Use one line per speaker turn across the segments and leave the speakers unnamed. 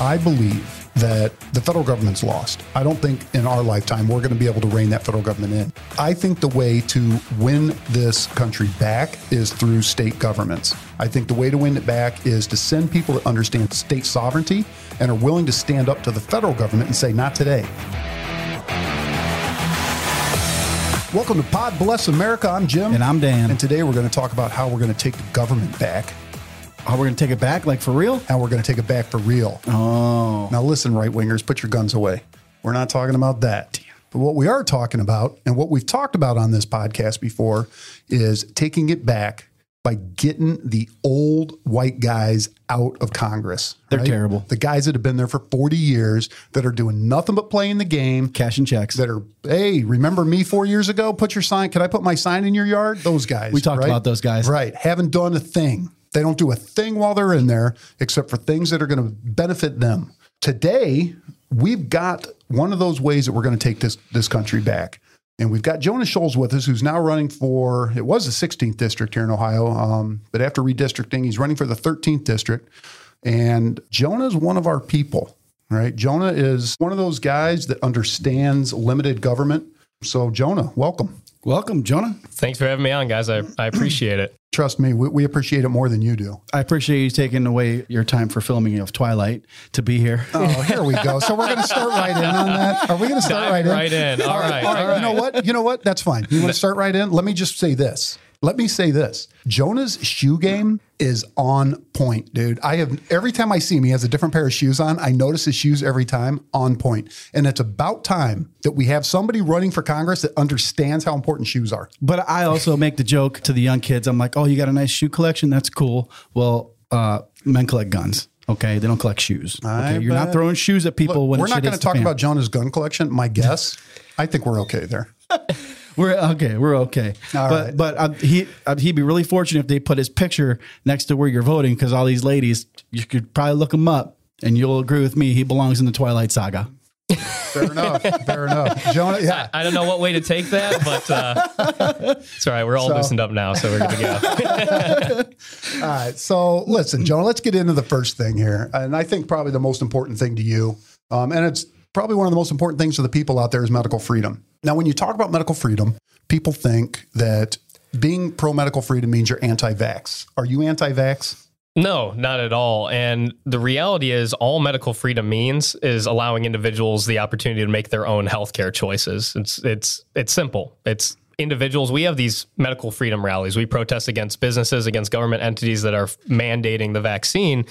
I believe that the federal government's lost. I don't think in our lifetime we're going to be able to rein that federal government in. I think the way to win this country back is through state governments. I think the way to win it back is to send people that understand state sovereignty and are willing to stand up to the federal government and say, not today. Welcome to Pod Bless America. I'm Jim.
And I'm Dan.
And today we're going to talk about how we're going to take the government back.
How we're going to take it back, like for real?
How we're going to take it back for real.
Oh.
Now, listen, right wingers, put your guns away. We're not talking about that. But what we are talking about, and what we've talked about on this podcast before, is taking it back by getting the old white guys out of Congress.
They're terrible.
The guys that have been there for 40 years that are doing nothing but playing the game.
Cash and checks.
That are, hey, remember me four years ago? Put your sign. Can I put my sign in your yard? Those guys.
We talked
right?
about those guys.
Right. Haven't done a thing. They don't do a thing while they're in there except for things that are going to benefit them. Today, we've got one of those ways that we're going to take this this country back. And we've got Jonah Schulz with us, who's now running for, it was the 16th district here in Ohio, um, but after redistricting, he's running for the 13th district. And Jonah is one of our people, right? Jonah is one of those guys that understands limited government. So, Jonah, welcome.
Welcome, Jonah.
Thanks for having me on, guys. I, I appreciate it.
Trust me, we, we appreciate it more than you do.
I appreciate you taking away your time for filming of Twilight to be here.
Oh, here we go. So we're going to start right in on that. Are we going to start
Dive
right in?
right in. All right,
All right.
all right.
You know what? You know what? That's fine. You want to start right in? Let me just say this. Let me say this. Jonah's shoe game is on point, dude. I have every time I see him, he has a different pair of shoes on. I notice his shoes every time on point. And it's about time that we have somebody running for Congress that understands how important shoes are.
But I also make the joke to the young kids. I'm like, oh, you got a nice shoe collection? That's cool. Well, uh, men collect guns. Okay, they don't collect shoes. Okay, you're not throwing shoes at people
Look,
when
we're not going to talk
fan.
about Jonah's gun collection. My guess, I think we're okay there.
We're okay. We're okay.
All
but
right.
but uh, he uh, he'd be really fortunate if they put his picture next to where you're voting because all these ladies, you could probably look him up and you'll agree with me. He belongs in the Twilight Saga.
Fair enough. Fair enough. Jonah, yeah.
I don't know what way to take that, but uh, it's all right. We're all
So-
loosened up now, so we're good to go.
All right. So listen, Jonah, let's get into the first thing here. And I think probably the most important thing to you, um, and it's probably one of the most important things to the people out there is medical freedom. Now, when you talk about medical freedom, people think that being pro medical freedom means you're anti vax. Are you anti vax?
No, not at all. And the reality is, all medical freedom means is allowing individuals the opportunity to make their own healthcare choices. It's it's it's simple. It's individuals. We have these medical freedom rallies. We protest against businesses, against government entities that are mandating the vaccine.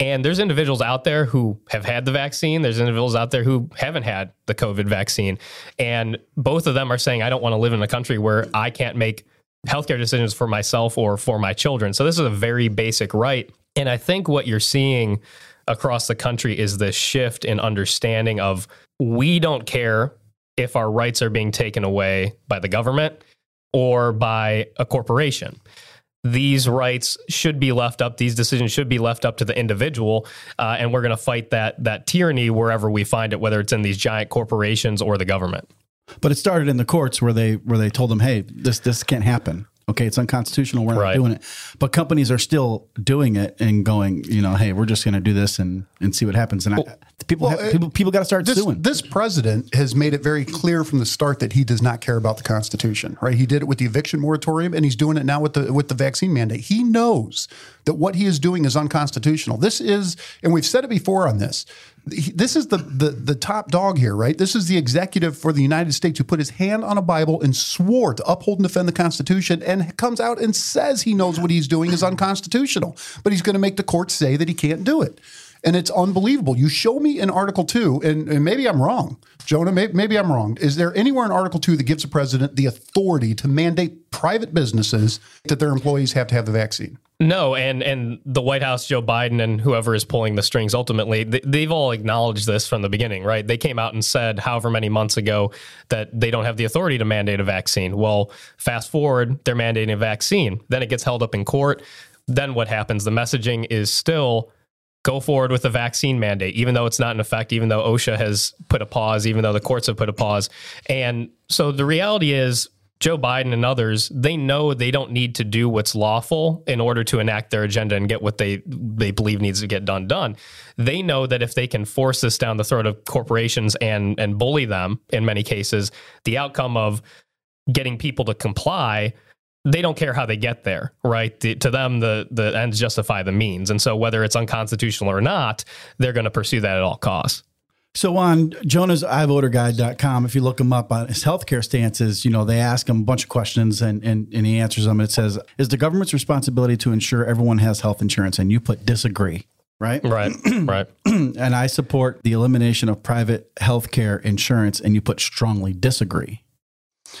And there's individuals out there who have had the vaccine. There's individuals out there who haven't had the COVID vaccine. And both of them are saying, I don't want to live in a country where I can't make healthcare decisions for myself or for my children. So this is a very basic right. And I think what you're seeing across the country is this shift in understanding of we don't care if our rights are being taken away by the government or by a corporation. These rights should be left up. These decisions should be left up to the individual, uh, and we're going to fight that that tyranny wherever we find it, whether it's in these giant corporations or the government.
But it started in the courts where they where they told them, hey, this this can't happen. Okay, it's unconstitutional. We're not doing it. But companies are still doing it and going, you know, hey, we're just going to do this and and see what happens. And I, people
well,
have, people people got to start
This,
suing.
this president has made it very clear from the start that he does not care about the Constitution, right? He did it with the eviction moratorium and he's doing it now with the with the vaccine mandate. He knows that what he is doing is unconstitutional. This is, and we've said it before on this. This is the, the the top dog here, right? This is the executive for the United States who put his hand on a Bible and swore to uphold and defend the Constitution, and comes out and says he knows what he's doing is unconstitutional, but he's going to make the courts say that he can't do it. And it's unbelievable. You show me in Article 2, and, and maybe I'm wrong, Jonah, maybe, maybe I'm wrong. Is there anywhere in Article 2 that gives the president the authority to mandate private businesses that their employees have to have the vaccine?
No, and and the White House, Joe Biden, and whoever is pulling the strings ultimately, they, they've all acknowledged this from the beginning, right? They came out and said, however many months ago, that they don't have the authority to mandate a vaccine. Well, fast forward, they're mandating a vaccine. Then it gets held up in court. Then what happens? The messaging is still go forward with the vaccine mandate, even though it's not in effect, even though OSHA has put a pause, even though the courts have put a pause. And so the reality is, Joe Biden and others, they know they don't need to do what's lawful in order to enact their agenda and get what they they believe needs to get done done. They know that if they can force this down the throat of corporations and and bully them in many cases, the outcome of getting people to comply they don't care how they get there, right? The, to them, the the ends justify the means, and so whether it's unconstitutional or not, they're going to pursue that at all costs.
So on Jonah's iVoterGuide.com, if you look him up on his healthcare stances, you know, they ask him a bunch of questions and, and, and he answers them. It says, is the government's responsibility to ensure everyone has health insurance? And you put disagree, right?
Right, right.
and I support the elimination of private healthcare insurance and you put strongly disagree.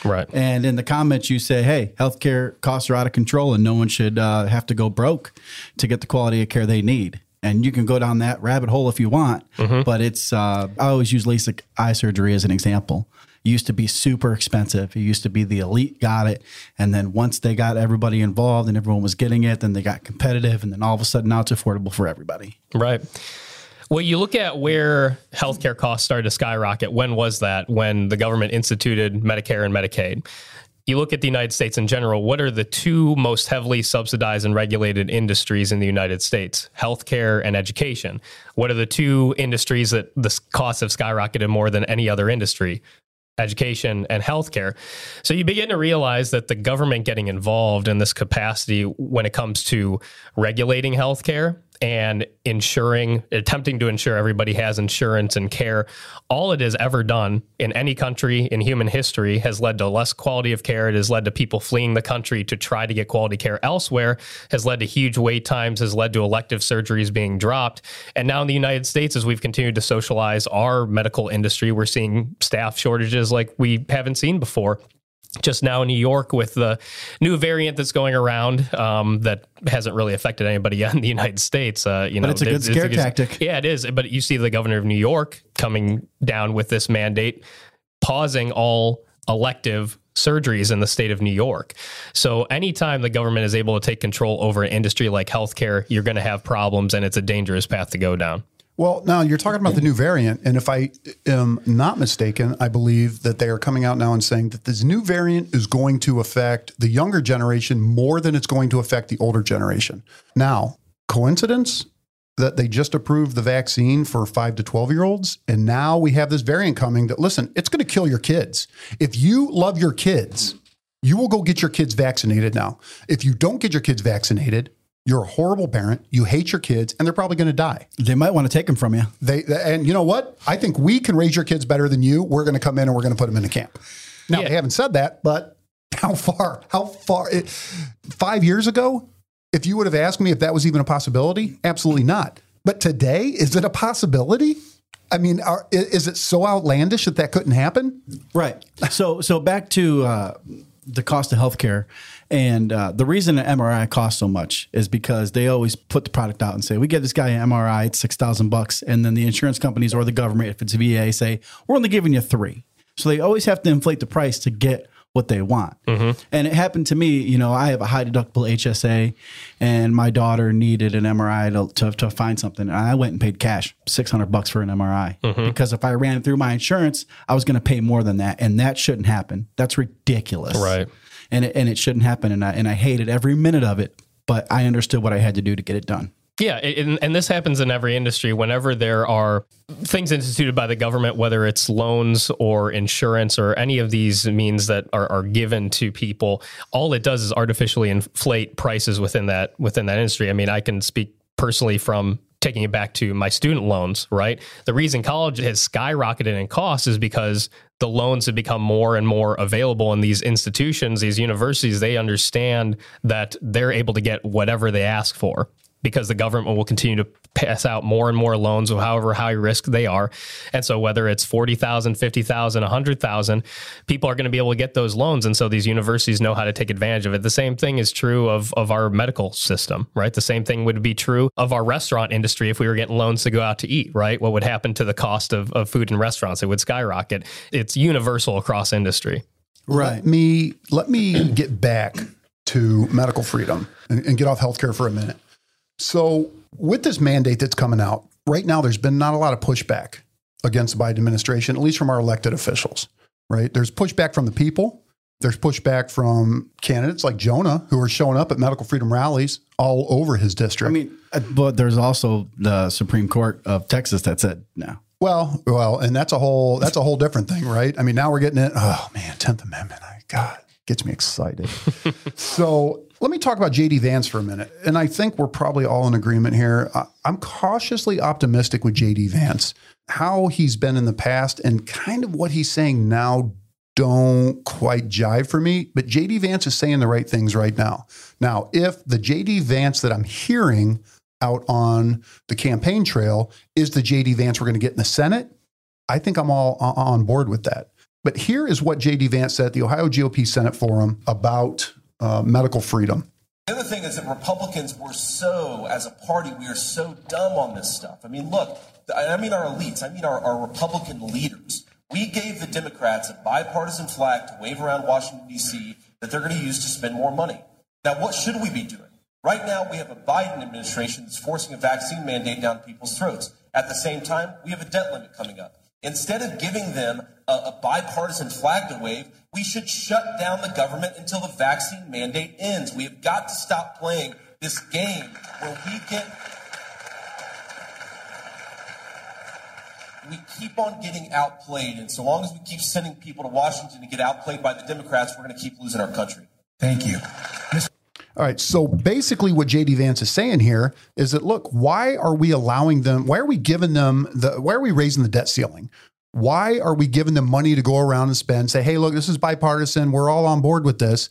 Right.
And in the comments, you say, hey, healthcare costs are out of control and no one should uh, have to go broke to get the quality of care they need. And you can go down that rabbit hole if you want, mm-hmm. but it's, uh, I always use LASIK eye surgery as an example. It used to be super expensive. It used to be the elite got it. And then once they got everybody involved and everyone was getting it, then they got competitive. And then all of a sudden now it's affordable for everybody.
Right. Well, you look at where healthcare costs started to skyrocket. When was that? When the government instituted Medicare and Medicaid. You look at the United States in general, what are the two most heavily subsidized and regulated industries in the United States? Healthcare and education. What are the two industries that the costs have skyrocketed more than any other industry? education and healthcare. So you begin to realize that the government getting involved in this capacity when it comes to regulating healthcare and ensuring, attempting to ensure everybody has insurance and care. All it has ever done in any country in human history has led to less quality of care. It has led to people fleeing the country to try to get quality care elsewhere, has led to huge wait times, has led to elective surgeries being dropped. And now in the United States, as we've continued to socialize our medical industry, we're seeing staff shortages like we haven't seen before just now in New York with the new variant that's going around um, that hasn't really affected anybody yet in the United States. Uh, you
but
know,
it's a good scare tactic.
Yeah, it is. But you see the governor of New York coming down with this mandate, pausing all elective surgeries in the state of New York. So anytime the government is able to take control over an industry like healthcare, you're going to have problems, and it's a dangerous path to go down.
Well, now you're talking about the new variant, and if I am not mistaken, I believe that they are coming out now and saying that this new variant is going to affect the younger generation more than it's going to affect the older generation. Now, coincidence that they just approved the vaccine for 5 to 12 year olds and now we have this variant coming that listen, it's going to kill your kids. If you love your kids, you will go get your kids vaccinated now. If you don't get your kids vaccinated, you're a horrible parent. You hate your kids, and they're probably going to die.
They might want to take them from you.
They and you know what? I think we can raise your kids better than you. We're going to come in and we're going to put them in a camp. Now yeah. they haven't said that, but how far? How far? It, five years ago, if you would have asked me if that was even a possibility, absolutely not. But today, is it a possibility? I mean, are, is it so outlandish that that couldn't happen?
Right. So, so back to uh, the cost of healthcare. And uh, the reason an MRI costs so much is because they always put the product out and say, "We get this guy an MRI, it's six thousand bucks," and then the insurance companies or the government, if it's VA, say, "We're only giving you three. So they always have to inflate the price to get what they want. Mm-hmm. And it happened to me, you know, I have a high deductible HSA and my daughter needed an MRI to, to, to find something. And I went and paid cash, 600 bucks for an MRI. Mm-hmm. Because if I ran it through my insurance, I was going to pay more than that. And that shouldn't happen. That's ridiculous.
Right
and it, and it shouldn't happen. And I and I hated every minute of it, but I understood what I had to do to get it done.
Yeah, and, and, this happens in every industry. Whenever there are things instituted by the government, whether it's loans or insurance or any of these means that are, are, given to people, all it does is artificially inflate prices within that within that industry. I mean, I can speak personally from taking it back to my student loans, right? The reason college has skyrocketed in cost is because the loans have become more and more available in these institutions, these universities. They understand that they're able to get whatever they ask for because the government will continue to pass out more and more loans of however high risk they are. And so whether it's 40,000, 50,000, 100,000, people are going to be able to get those loans. And so these universities know how to take advantage of it. The same thing is true of, of our medical system, right? The same thing would be true of our restaurant industry if we were getting loans to go out to eat, right? What would happen to the cost of, of food in restaurants? It would skyrocket. It's universal across industry.
Right. Let me, let me get back to medical freedom and, and get off healthcare for a minute. So, with this mandate that's coming out, right now there's been not a lot of pushback against the Biden administration, at least from our elected officials, right? There's pushback from the people, There's pushback from candidates like Jonah who are showing up at medical freedom rallies all over his district.
I mean, uh, but there's also the Supreme Court of Texas that said no.
well, well, and that's a whole that's a whole different thing, right? I mean, now we're getting it. Oh man, Tenth Amendment. I God gets me excited. so let me talk about JD Vance for a minute, and I think we're probably all in agreement here. I'm cautiously optimistic with JD Vance, how he's been in the past, and kind of what he's saying now don't quite jive for me, but JD Vance is saying the right things right now. Now, if the JD Vance that I'm hearing out on the campaign trail is the JD Vance we're going to get in the Senate, I think I'm all uh, on board with that. But here is what JD Vance said at the Ohio GOP Senate Forum about uh, medical freedom.
The other thing is that Republicans were so, as a party, we are so dumb on this stuff. I mean, look, I mean our elites, I mean our, our Republican leaders. We gave the Democrats a bipartisan flag to wave around Washington, D.C., that they're going to use to spend more money. Now, what should we be doing? Right now, we have a Biden administration that's forcing a vaccine mandate down people's throats. At the same time, we have a debt limit coming up. Instead of giving them a, a bipartisan flag to wave, we should shut down the government until the vaccine mandate ends. We have got to stop playing this game where we get we keep on getting outplayed, and so long as we keep sending people to Washington to get outplayed by the Democrats, we're going to keep losing our country.
Thank you.
All right. So basically, what JD Vance is saying here is that look, why are we allowing them? Why are we giving them the? Why are we raising the debt ceiling? Why are we giving them money to go around and spend? Say, hey, look, this is bipartisan. We're all on board with this.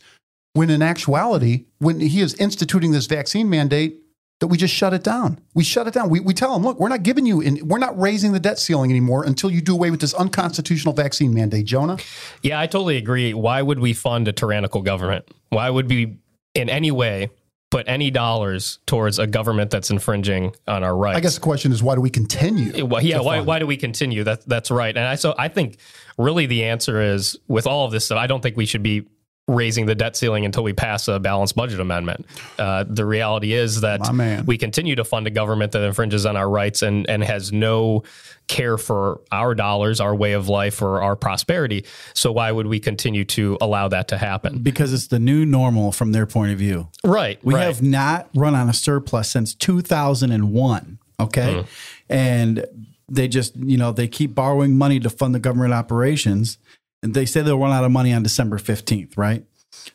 When in actuality, when he is instituting this vaccine mandate, that we just shut it down. We shut it down. We, we tell them, look, we're not giving you, in, we're not raising the debt ceiling anymore until you do away with this unconstitutional vaccine mandate. Jonah,
Yeah, I totally agree. Why would we fund a tyrannical government? Why would we, in any way, put any dollars towards a government that's infringing on our rights?
I guess the question is, why do we continue?
Well, yeah. Why, why do we continue? That that's right. And I so I think really the answer is with all of this stuff. I don't think we should be raising the debt ceiling until we pass a balanced budget amendment. Uh, the reality is that we continue to fund a government that infringes on our rights and and has no care for our dollars, our way of life, or our prosperity. So why would we continue to allow that to happen?
because it's the new normal from their point of view.
Right.
We
right.
have not run on a surplus since 2001. Okay. And they just, you know, they keep borrowing money to fund the government operations. And they say they'll run out of money on December 15th, right?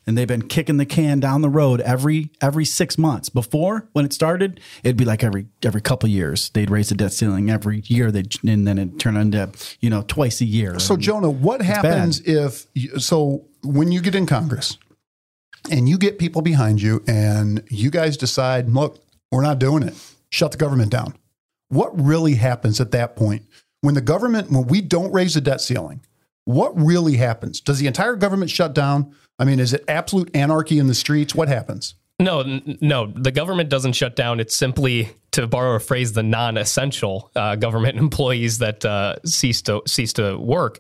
And they've been kicking the can down the road every every six months. Before, when it started, it'd be like every every couple years they'd raise the debt ceiling every year. They and then it turned into you know twice a year.
So, Jonah, what happens if you, so when you get in Congress and you get people behind you and you guys decide, look, we're not doing it, shut the government down? What really happens at that point when the government, when we don't raise the debt ceiling? What really happens? Does the entire government shut down? I mean, is it absolute anarchy in the streets? What happens?
No, no, the government doesn't shut down. It's simply, to borrow a phrase, the non-essential uh, government employees that uh, cease to cease to work.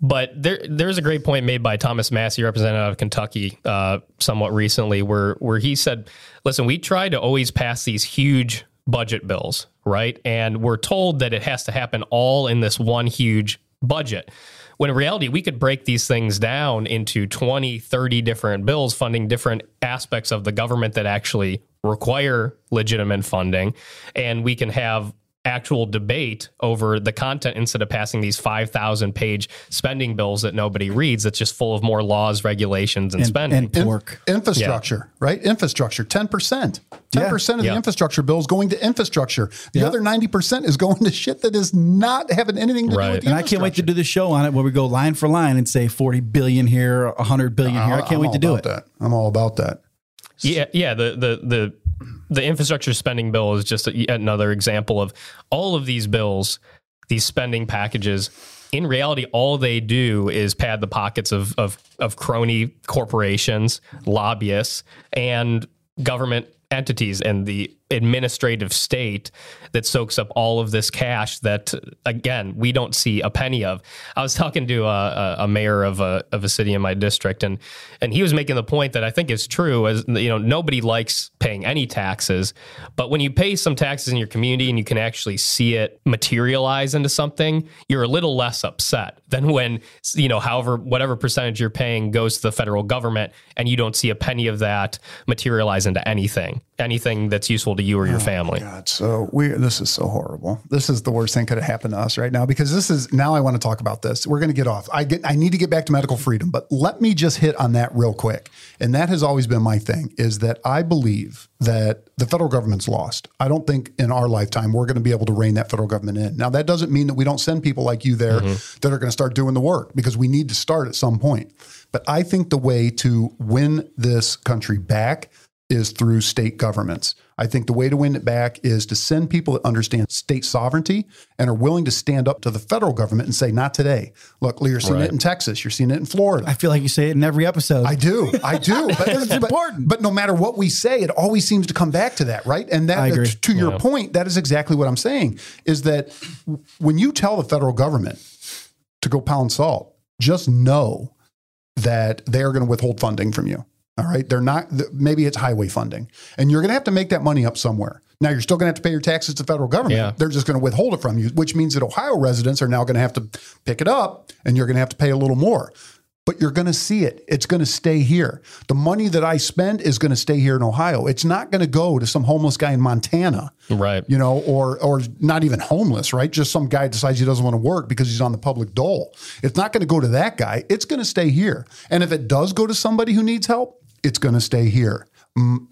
But there, there's a great point made by Thomas Massie, representative of Kentucky, uh, somewhat recently, where where he said, "Listen, we try to always pass these huge budget bills, right? And we're told that it has to happen all in this one huge budget." When in reality we could break these things down into 20 30 different bills funding different aspects of the government that actually require legitimate funding. And we can have actual debate over the content instead of passing these 5000 page spending bills that nobody reads that's just full of more laws regulations and,
and,
spending
and pork.
Infrastructure, right? Infrastructure, 10%. 10% of the infrastructure bill is going to infrastructure. The
Yeah.
other 90% is going to shit that is not having anything to do
Right.
with the
And I can't wait to do the show on it where we go line for line and say 40 billion here, 100 billion here. Uh, I can't
I'm
wait to do it.
That. I'm all about that.
Yeah, yeah. The the the the infrastructure spending bill is just a, another example of all of these bills, these spending packages. In reality, all they do is pad the pockets of of, of crony corporations, lobbyists, and government entities. And the administrative state that soaks up all of this cash that again we don't see a penny of. I was talking to uh, a, a mayor of a of a city in my district, and and he was making the point that I think is true. As you know, nobody likes paying any taxes, but when you pay some taxes in your community and you can actually see it materialize into something, you're a little less upset than when you know, however, whatever percentage you're paying goes to the federal government, and you don't see a penny of that materialize into anything, anything that's useful to you or your oh, family.
God, so we this is so horrible. This is the worst thing could have happened to us right now because this is now I want to talk about this. We're going to get off. I get I need to get back to medical freedom, but let me just hit on that real quick. And that has always been my thing is that I believe that the federal government's lost. I don't think in our lifetime we're going to be able to rein that federal government in. Now that doesn't mean that we don't send people like you there mm-hmm. that are going to start doing the work because we need to start at some point. But I think the way to win this country back is through state governments. I think the way to win it back is to send people that understand state sovereignty and are willing to stand up to the federal government and say, not today. Look, you're seeing
Right.
it in Texas, you're seeing it in Florida.
I feel like you say it in every episode.
I do, I do. But
It's
but-
important.
But no matter what we say, it always seems to come back to that, right? And that,
I agree.
to your point, that is exactly what I'm saying. Is that when you tell the federal government to go pound salt, just know that they are going to withhold funding from you. All right, they're not. Maybe it's highway funding, and you're going to have to make that money up somewhere. Now you're still going to have to pay your taxes to the federal government.
Yeah.
They're just going to withhold it from you, which means that Ohio residents are now going to have to pick it up, and you're going to have to pay a little more but you're going to see it. It's going to stay here. The money that I spend is going to stay here in Ohio. It's not going to go to some homeless guy in Montana,
Right.
you know, or or not even homeless, right? Just some guy decides he doesn't want to work because he's on the public dole. It's not going to go to that guy. It's going to stay here. And if it does go to somebody who needs help, it's going to stay here.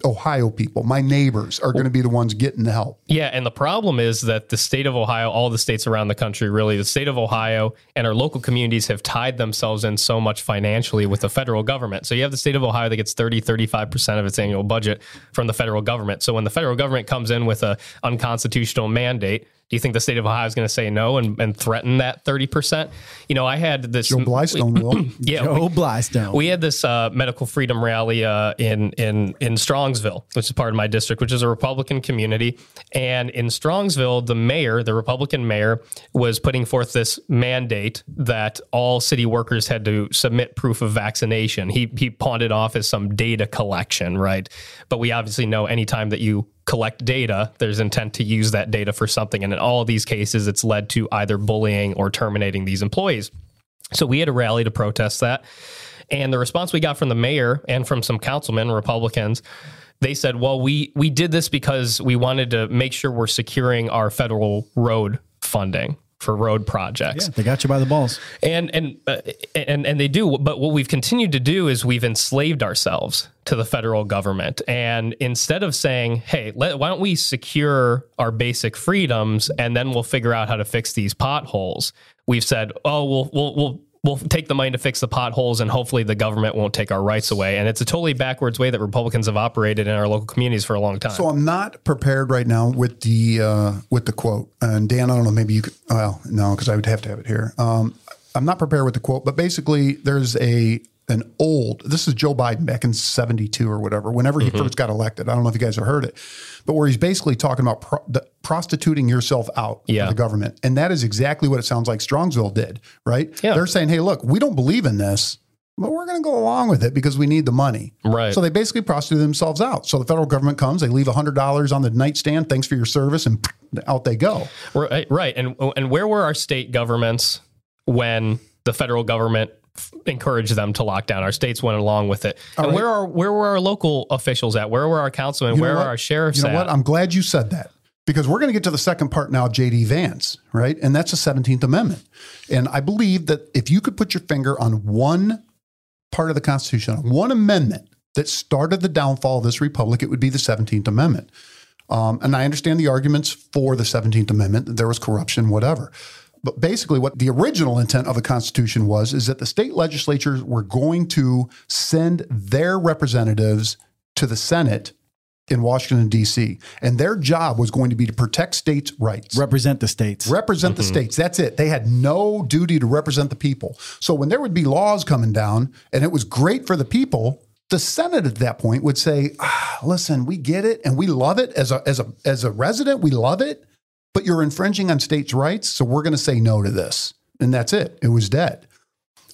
Ohio people, my neighbors, are going to be the ones getting the help.
Yeah, and the problem is that the state of Ohio, all the states around the country, really, the state of Ohio and our local communities have tied themselves in so much financially with the federal government. So you have the state of Ohio that gets 30, 35% of its annual budget from the federal government. So when the federal government comes in with a unconstitutional mandate, do you think the state of Ohio is going to say no and, and threaten that 30%? You know, I had this.
Joe Blystone will.
yeah,
Joe Blystone.
we had this uh, medical freedom rally uh, in in in Strongsville, which is part of my district, which is a Republican community. And in Strongsville, the mayor, the Republican mayor, was putting forth this mandate that all city workers had to submit proof of vaccination. He he pawned it off as some data collection, right? But we obviously know anytime that you collect data, there's intent to use that data for something. And in all of these cases, it's led to either bullying or terminating these employees. So we had a rally to protest that. And the response we got from the mayor and from some councilmen, Republicans, they said, "Well, we we did this because we wanted to make sure we're securing our federal road funding for road projects."
they got you by the balls.
and and uh, and and they do but what we've continued to do is we've enslaved ourselves to the federal government and instead of saying hey let, why don't we secure our basic freedoms and then we'll figure out how to fix these potholes we've said oh we'll we'll we'll We'll take the money to fix the potholes, and hopefully the government won't take our rights away. And it's a totally backwards way that Republicans have operated in our local communities for a long time.
So I'm not prepared right now with the uh, with the quote. And Dan, I don't know, maybe you could. Well, no, because I would have to have it here. Um, I'm not prepared with the quote, but basically, there's a an old. This is Joe Biden back in '72 or whatever. Whenever he mm-hmm. first got elected, I don't know if you guys have heard it, but where he's basically talking about pro- the, prostituting yourself out
Yeah.
the government, and that is exactly what it sounds like Strongsville did. Right?
Yeah.
They're saying, "Hey, look, we don't believe in this." But we're going to go along with it because we need the money.
Right.
So they basically prostitute themselves out. So the federal government comes, they leave hundred dollars on the nightstand. Thanks for your service, and out they go.
Right, right. And and where were our state governments when the federal government encouraged them to lock down? Our states went along with it. and
right.
where are where were our local officials at? Where were our councilmen?
You
where are our sheriffs
You know
at?
what? I'm glad you said that because we're going to get to the second part now, JD Vance, right? And that's the 17th Amendment. And I believe that if you could put your finger on one part of the Constitution, one amendment that started the downfall of this republic, it would be the 17th Amendment. Um, and I understand the arguments for the 17th Amendment, that there was corruption, whatever. But basically, what the original intent of the Constitution was is that the state legislatures were going to send their representatives to the Senate in Washington, D.C., and their job was going to be to protect states' rights.
Represent the states.
Represent the states. That's it. They had no duty to represent the people. So when there would be laws coming down and it was great for the people, the Senate at that point would say, ah, "Listen, we get it and we love it as a as a as a resident, we love it, but you're infringing on states' rights, so we're going to say no to this." And that's it. It was dead.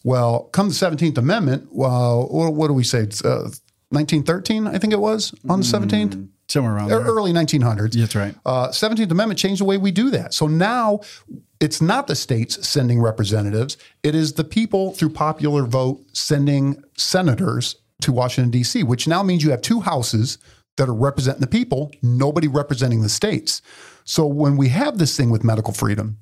Well, come the 17th Amendment, well, what, what do we say? It's, uh, 1913, I think it was on the 17th,
Somewhere around there.
early 1900s.
That's right.
Uh, 17th Amendment changed the way we do that. So now it's not the states sending representatives, it is the people through popular vote sending senators to Washington, D.C., which now means you have two houses that are representing the people, nobody representing the states. So when we have this thing with medical freedom,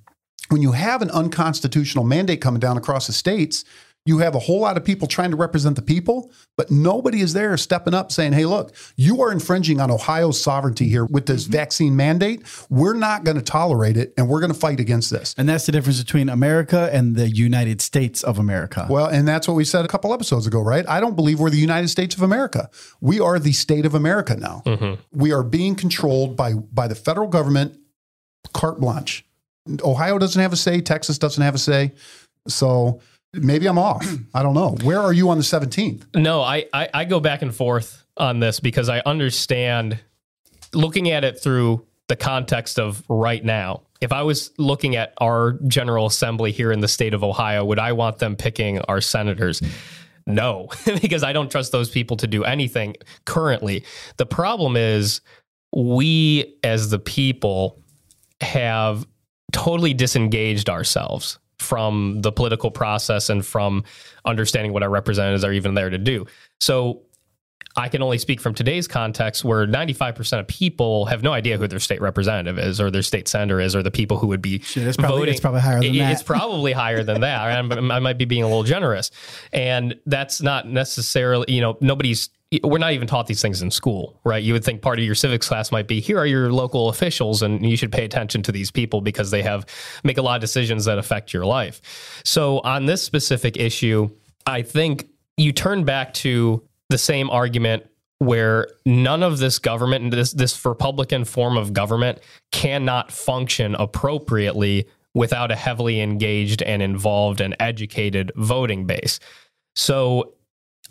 when you have an unconstitutional mandate coming down across the states, you have a whole lot of people trying to represent the people, but nobody is there stepping up saying, hey, look, you are infringing on Ohio's sovereignty here with this mm-hmm. vaccine mandate. We're not going to tolerate it and we're going to fight against this.
And that's the difference between America and the United States of America.
Well, and that's what we said a couple episodes ago, right? I don't believe we're the United States of America. We are the state of America now. Mm-hmm. We are being controlled by by the federal government, carte blanche. Ohio doesn't have a say. Texas doesn't have a say. So maybe I'm off. I don't know. Where are you on the 17th?
No, I, I, I go back and forth on this because I understand looking at it through the context of right now. If I was looking at our General Assembly here in the state of Ohio, would I want them picking our senators? No, because I don't trust those people to do anything currently. The problem is we, as the people, have totally disengaged ourselves from the political process and from understanding what our representatives are even there to do. So I can only speak from today's context where 95% of people have no idea who their state representative is or their state senator is or the people who would be
it's probably-
voting.
it's probably higher than
It-
that.
It's probably higher than that. I might be being a little generous. And that's not necessarily, you know, nobody's we're not even taught these things in school, right? You would think part of your civics class might be here are your local officials and you should pay attention to these people because they have make a lot of decisions that affect your life. So on this specific issue, I think you turn back to the same argument where none of this government and this this Republican form of government cannot function appropriately without a heavily engaged and involved and educated voting base. So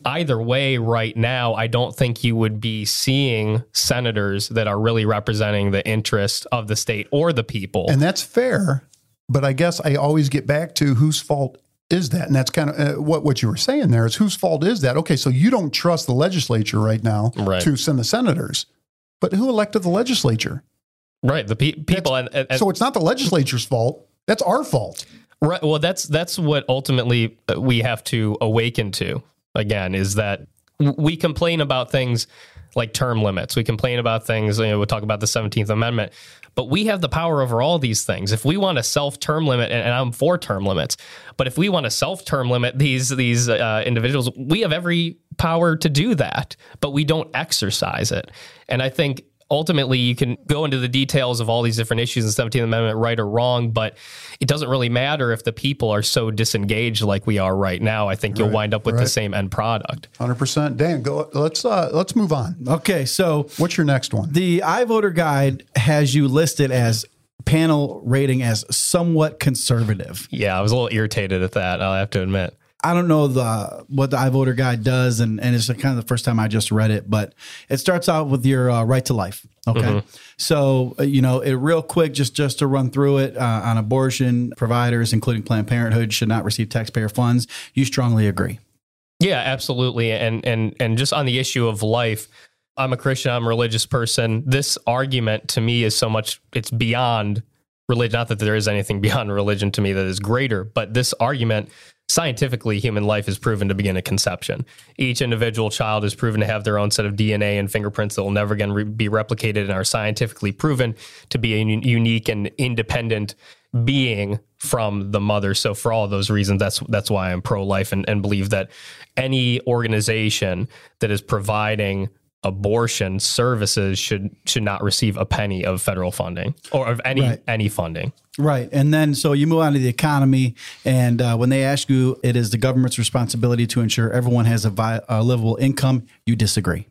either way right now i don't think you would be seeing senators that are really representing the interest of the state or the people
And that's fair. But I guess I always get back to whose fault is that? And that's kind of uh, what, what you were saying there is whose fault is that? Okay, so you don't trust the legislature right now
Right.
to send the senators. But who elected the legislature?
right the pe- people and, and, and-
So it's not the legislature's fault. That's our fault.
Right. Well, that's that's what ultimately uh, we have to awaken to again is that we complain about things like term limits. We complain about things. You know, we'll talk about the Seventeenth Amendment, but we have the power over all these things. If we want a self-term limit, and, I'm for term limits, but if we want to self-term limit these these uh, individuals, we have every power to do that, but we don't exercise it. And I think ultimately you can go into the details of all these different issues in the 17th amendment right or wrong but it doesn't really matter if the people are so disengaged like we are right now i think you'll wind up with the same end product
Hundred percent. Dan, go. Let's uh, let's move on.
Okay, so
What's your next one?
the iVoter guide has you listed as panel rating as somewhat conservative.
yeah i was a little irritated at that i'll have to admit
I don't know the what the iVoter guide does, and, and it's kind of the first time I just read it, but it starts out with your uh, right to life. Okay, so uh, you know it real quick, just just to run through it uh, on abortion providers, including Planned Parenthood, should not receive taxpayer funds. You strongly agree.
Yeah, absolutely. And and and just on the issue of life, I'm a Christian, I'm a religious person. This argument to me is so much it's beyond religion. Not that there is anything beyond religion to me that is greater, but this argument scientifically human life is proven to begin at conception. Each individual child is proven to have their own set of DNA and fingerprints that will never again re- be replicated and are scientifically proven to be a un- unique and independent being from the mother. So for all those reasons, that's that's why I'm pro-life and, and believe that any organization that is providing abortion services should should not receive a penny of federal funding or of any
Right.
any funding.
Right. And then so you move on to the economy. And uh, when they ask you, it is the government's responsibility to ensure everyone has a, vi- a livable income, you disagree.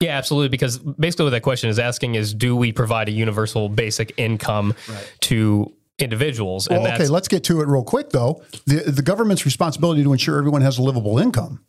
Yeah, absolutely. Because basically, what that question is asking is, do we provide a universal basic income to individuals?
Well, okay, let's get to it real quick though. The the government's responsibility to ensure everyone has a livable income.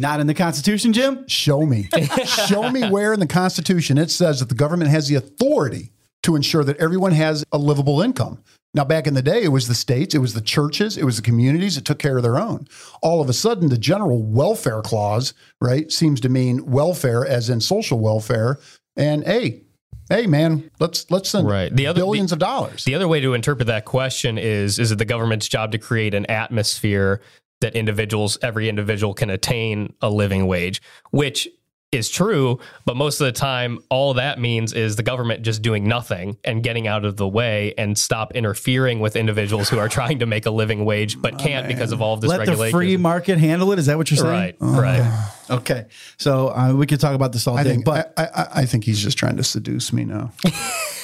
Not in the Constitution, Jim?
Show me. Show me where in the Constitution it says that the government has the authority to ensure that everyone has a livable income. Now, back in the day, it was the states, it was the churches, it was the communities that took care of their own. All of a sudden, the general welfare clause, right, seems to mean welfare as in social welfare. And hey, hey, man, let's let's send
Right. The other-
billions
the-
of dollars.
The other way to interpret that question is is it the government's job to create an atmosphere that individuals, every individual can attain a living wage, which is true, but most of the time, all that means is the government just doing nothing and getting out of the way and stop interfering with individuals who are trying to make a living wage but can't because of all of this
Let the
regulation.
free market handle it. Is that what you're saying?
right, right.
Okay. So uh, we could talk about this all
I
day,
think,
but
I, I, I think he's just trying to seduce me now.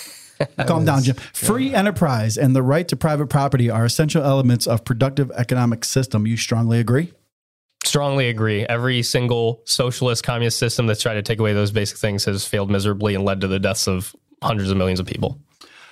calm down, Jim. Free enterprise and the right to private property are essential elements of productive economic system. You strongly agree?
Strongly agree. Every single socialist communist system that's tried to take away those basic things has failed miserably and led to the deaths of hundreds of millions of people.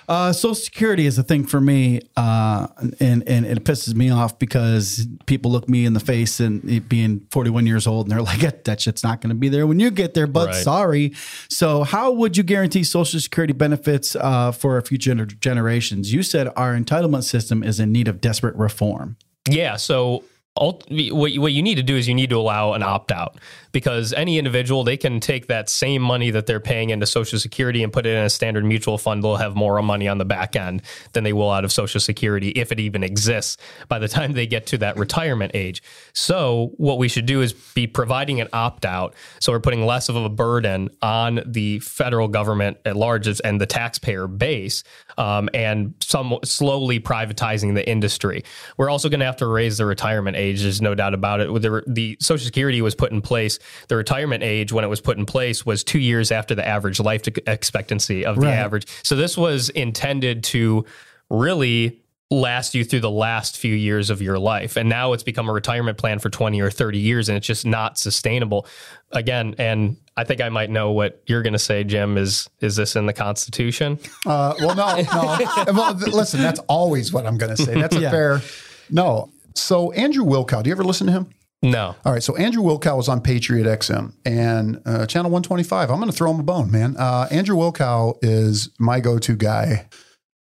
Uh, Social Security is a thing for me, uh, and and it pisses me off because people look me in the face and being 41 years old, and they're like, "That shit's not going to be there when you get there." But
Right.
sorry. So, how would you guarantee Social Security benefits uh, for future gener- generations? You said our entitlement system is in need of desperate reform.
Yeah. So ult- what what you need to do is you need to allow an opt out because any individual they can take that same money that they're paying into Social Security and put it in a standard mutual fund. They'll have more money on the back end than they will out of Social Security if it even exists by the time they get to that retirement age. So what we should do is be providing an opt out. So we're putting less of a burden on the federal government at large and the taxpayer base, um, and some slowly privatizing the industry. We're also going to have to raise the retirement age. There's no doubt about it. The, the Social Security was put in place, the retirement age when it was put in place was two years after the average life expectancy of the
Right.
average. So this was intended to really last you through the last few years of your life. And now it's become a retirement plan for 20 or 30 years and it's just not sustainable. Again, and I think I might know what you're going to say, Jim, is is this in the Constitution?
Uh, well, no, no. well, listen, that's always what I'm going to say. That's a
Yeah.
fair. No. So Andrew Wilkow, do you ever listen to him?
No.
All right. So Andrew Wilkow was on Patriot XM and uh, channel 125. I'm going to throw him a bone, man. Uh, Andrew Wilkow is my go-to guy.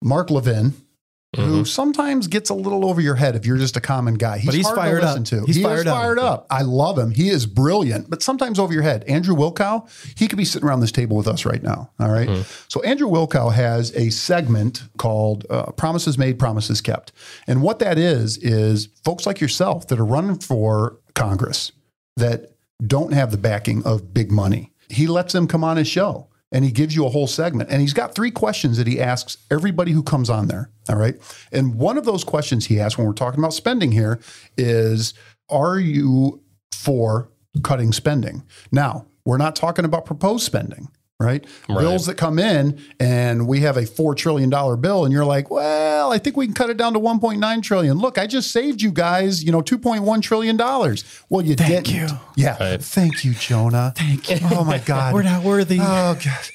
Mark Levin, who sometimes gets a little over your head if you're just a common guy. He's,
But he's
hard
fired
to
up.
to.
He's
he
fired
is
up.
fired up. I love him. He is brilliant, but sometimes over your head. Andrew Wilkow, he could be sitting around this table with us right now. All right? So Andrew Wilkow has a segment called uh, "Promises Made, Promises Kept," and what that is is folks like yourself that are running for Congress that don't have the backing of big money. He lets them come on his show and he gives you a whole segment. And he's got three questions that he asks everybody who comes on there. All right. And one of those questions he asks when we're talking about spending here is Are you for cutting spending? Now, we're not talking about proposed spending. Right? Bills that come in and we have a $4 trillion bill and you're like, well, I think we can cut it down to 1.9 trillion. Look, I just saved you guys, you know, 2.1 trillion dollars. Well, you
Thank
didn't.
you.
Yeah. Thank you, Jonah. Thank you. Oh my God.
We're not worthy.
Oh God.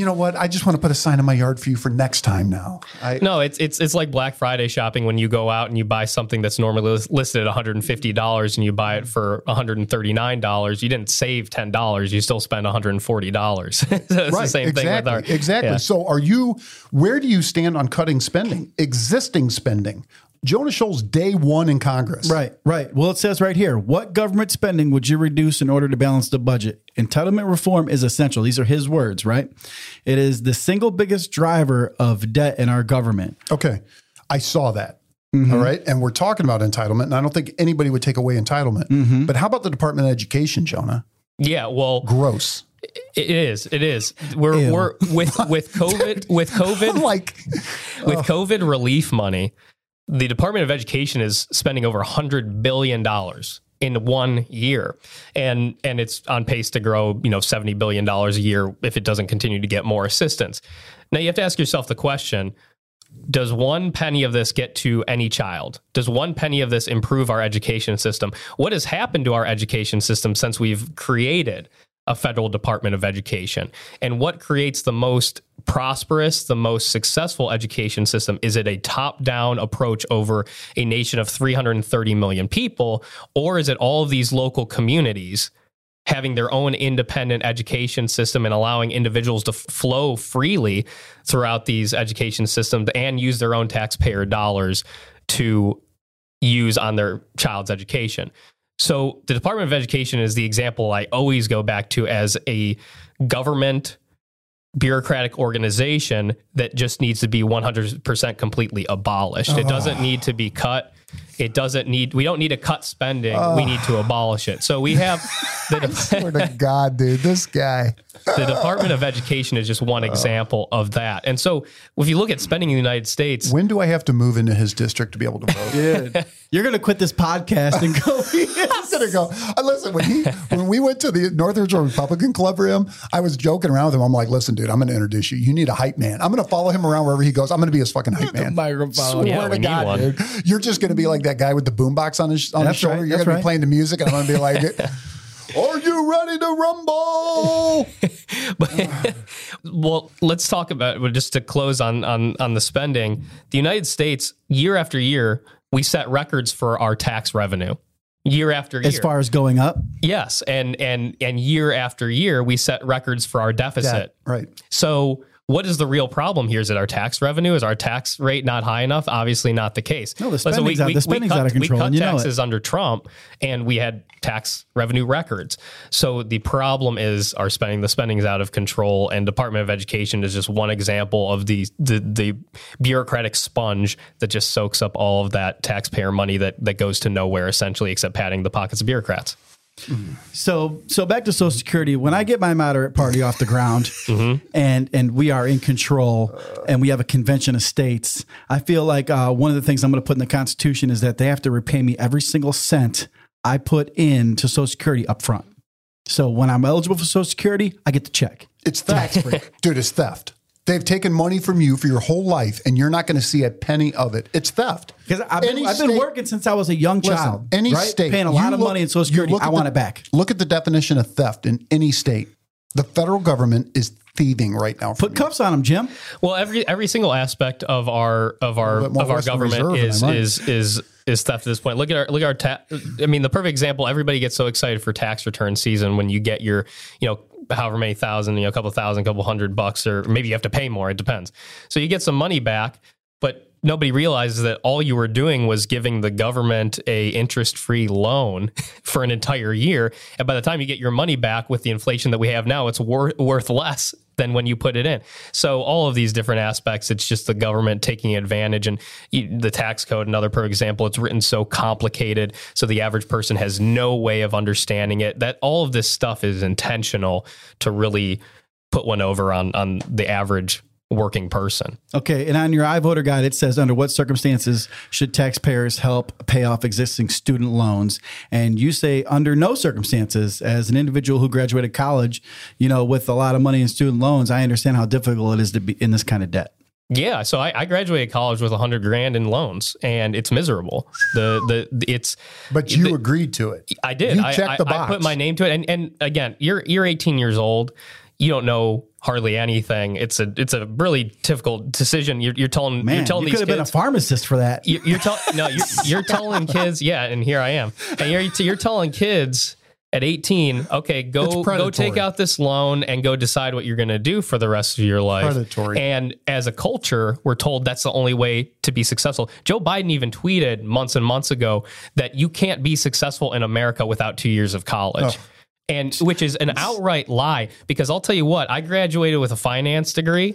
You know what? I just want to put a sign in my yard for you for next time now. I,
No, it's it's it's like Black Friday shopping when you go out and you buy something that's normally listed at $150 and you buy it for $139. You didn't save $10. You still spend $140. it's the same
exactly,
thing with our
exactly.
Yeah.
So, are you? Where do you stand on cutting spending, existing spending? Jonah Schulz day one in Congress.
Right, right. Well, it says right here, what government spending would you reduce in order to balance the budget? Entitlement reform is essential. These are his words, right? It is the single biggest driver of debt in our government.
Okay, I saw that.
Mm-hmm.
All right, and we're talking about entitlement, and I don't think anybody would take away entitlement.
Mm-hmm.
But how about the Department of Education, Jonah?
Yeah, well,
Gross.
it is. It is. We're
Ew.
we're with with COVID with COVID
like,
with COVID relief money, the Department of Education is spending over hundred billion dollars in one year, and and it's on pace to grow, you know, seventy billion dollars a year if it doesn't continue to get more assistance. Now you have to ask yourself the question: Does one penny of this get to any child? Does one penny of this improve our education system? What has happened to our education system since we've created a federal Department of Education? And what creates the most prosperous, the most successful education system? Is it a top down approach over a nation of 330 million people? Or is it all of these local communities having their own independent education system and allowing individuals to flow freely throughout these education systems and use their own taxpayer dollars to use on their child's education? So the Department of Education is the example I always go back to as a government bureaucratic organization that just needs to be 100% completely abolished. It doesn't oh. need to be cut. It doesn't need, we don't need to cut spending. We need to abolish it. So we have the,
Swear to God, dude, this guy.
the Department of Education is just one uh. example of that. And so if you look at spending in the United States,
When do I have to move into his district to be able to vote?
Dude, you're gonna quit this podcast and go.
I'm gonna go. I listen when he when we went to the Northridge Republican Club for him. I was joking around with him. I'm like, listen, dude, I'm gonna introduce you. You need a hype man. I'm gonna follow him around wherever he goes. I'm gonna be his fucking hype man.
microphone.
Swear
Yeah,
to God, dude. You're just gonna be like that guy with the boombox on his on his shoulder.
right,
You're gonna be playing the music, and I'm gonna be like. Are you ready to rumble?
well, let's talk about well, just to close on on on the spending. The United States, year after year, we set records for our tax revenue. Year after year,
As far as going up,
yes, and and and year after year, we set records for our deficit.
right.
So, what is the real problem here? Is it our tax revenue? Is our tax rate not high enough? Obviously, not the case.
No, the
So
spending's out- the spending's
cut,
out of control,
We cut
and you know
taxes under Trump, and we had tax revenue records. So the problem is our spending. The spending is out of control, and Department of Education is just one example of the the, the bureaucratic sponge that just soaks up all of that taxpayer money that that goes to nowhere, essentially, except padding the pockets of bureaucrats.
So so back to Social Security. When I get my moderate party off the ground, and and we are in control, and we have a convention of states, I feel like uh, one of the things I'm going to put in the Constitution is that they have to repay me every single cent I put into Social Security up front. So when I'm eligible for Social Security, I get the check.
It's theft, dude. It's theft. They've taken money from you for your whole life, and you're not going to see a penny of it. It's theft.
Because I've been, I've been working since I was a young
Listen,
child.
any
right?
state
paying a lot of
look-
money in Social Security.
look
I want
the-
it back.
Look at the definition of theft in any state. The federal government is thieving right now.
Put cuffs on them, Jim.
Well, every every single aspect of our of our of our
Western
government
Reserve than
is
I
is is is stuff at this point. Look at our look at our ta- I mean, the perfect example. Everybody gets so excited for tax return season when you get your you know however many thousand, you know, a couple thousand, couple hundred bucks, or maybe you have to pay more. It depends. So you get some money back, but nobody realizes that all you were doing was giving the government a interest-free loan for an entire year and by the time you get your money back with the inflation that we have now it's wor- worth less than when you put it in. So all of these different aspects it's just the government taking advantage and the tax code another per example it's written so complicated so the average person has no way of understanding it that all of this stuff is intentional to really put one over on on the average working person
Okay, and on your iVoter guide, it says under what circumstances should taxpayers help pay off existing student loans? And you say under no circumstances. As an individual who graduated college, you know, with a lot of money in student loans, I understand how difficult it is to be in this kind of debt.
Yeah, so I, I graduated college with a hundred grand in loans, and it's miserable. The the it's
But you
the-
agreed to it.
I did.
You
I,
checked
I,
the
I
box.
put my name to it, and and again, you're you're 18 years old. You don't know hardly anything. It's a it's a really difficult decision. You're, you're telling
Man,
you're telling
you
these
could have been a pharmacist for that.
you're, you're telling no, you're, you're telling kids, yeah, and here I am. And you're you're telling kids at 18, okay, go go take out this loan and go decide what you're going to do for the rest of your life.
Predatory.
And as a culture, we're told that's the only way to be successful. Joe Biden even tweeted months and months ago that you can't be successful in America without 2 years of college. Oh. And which is an outright lie because I'll tell you what, I graduated with a finance degree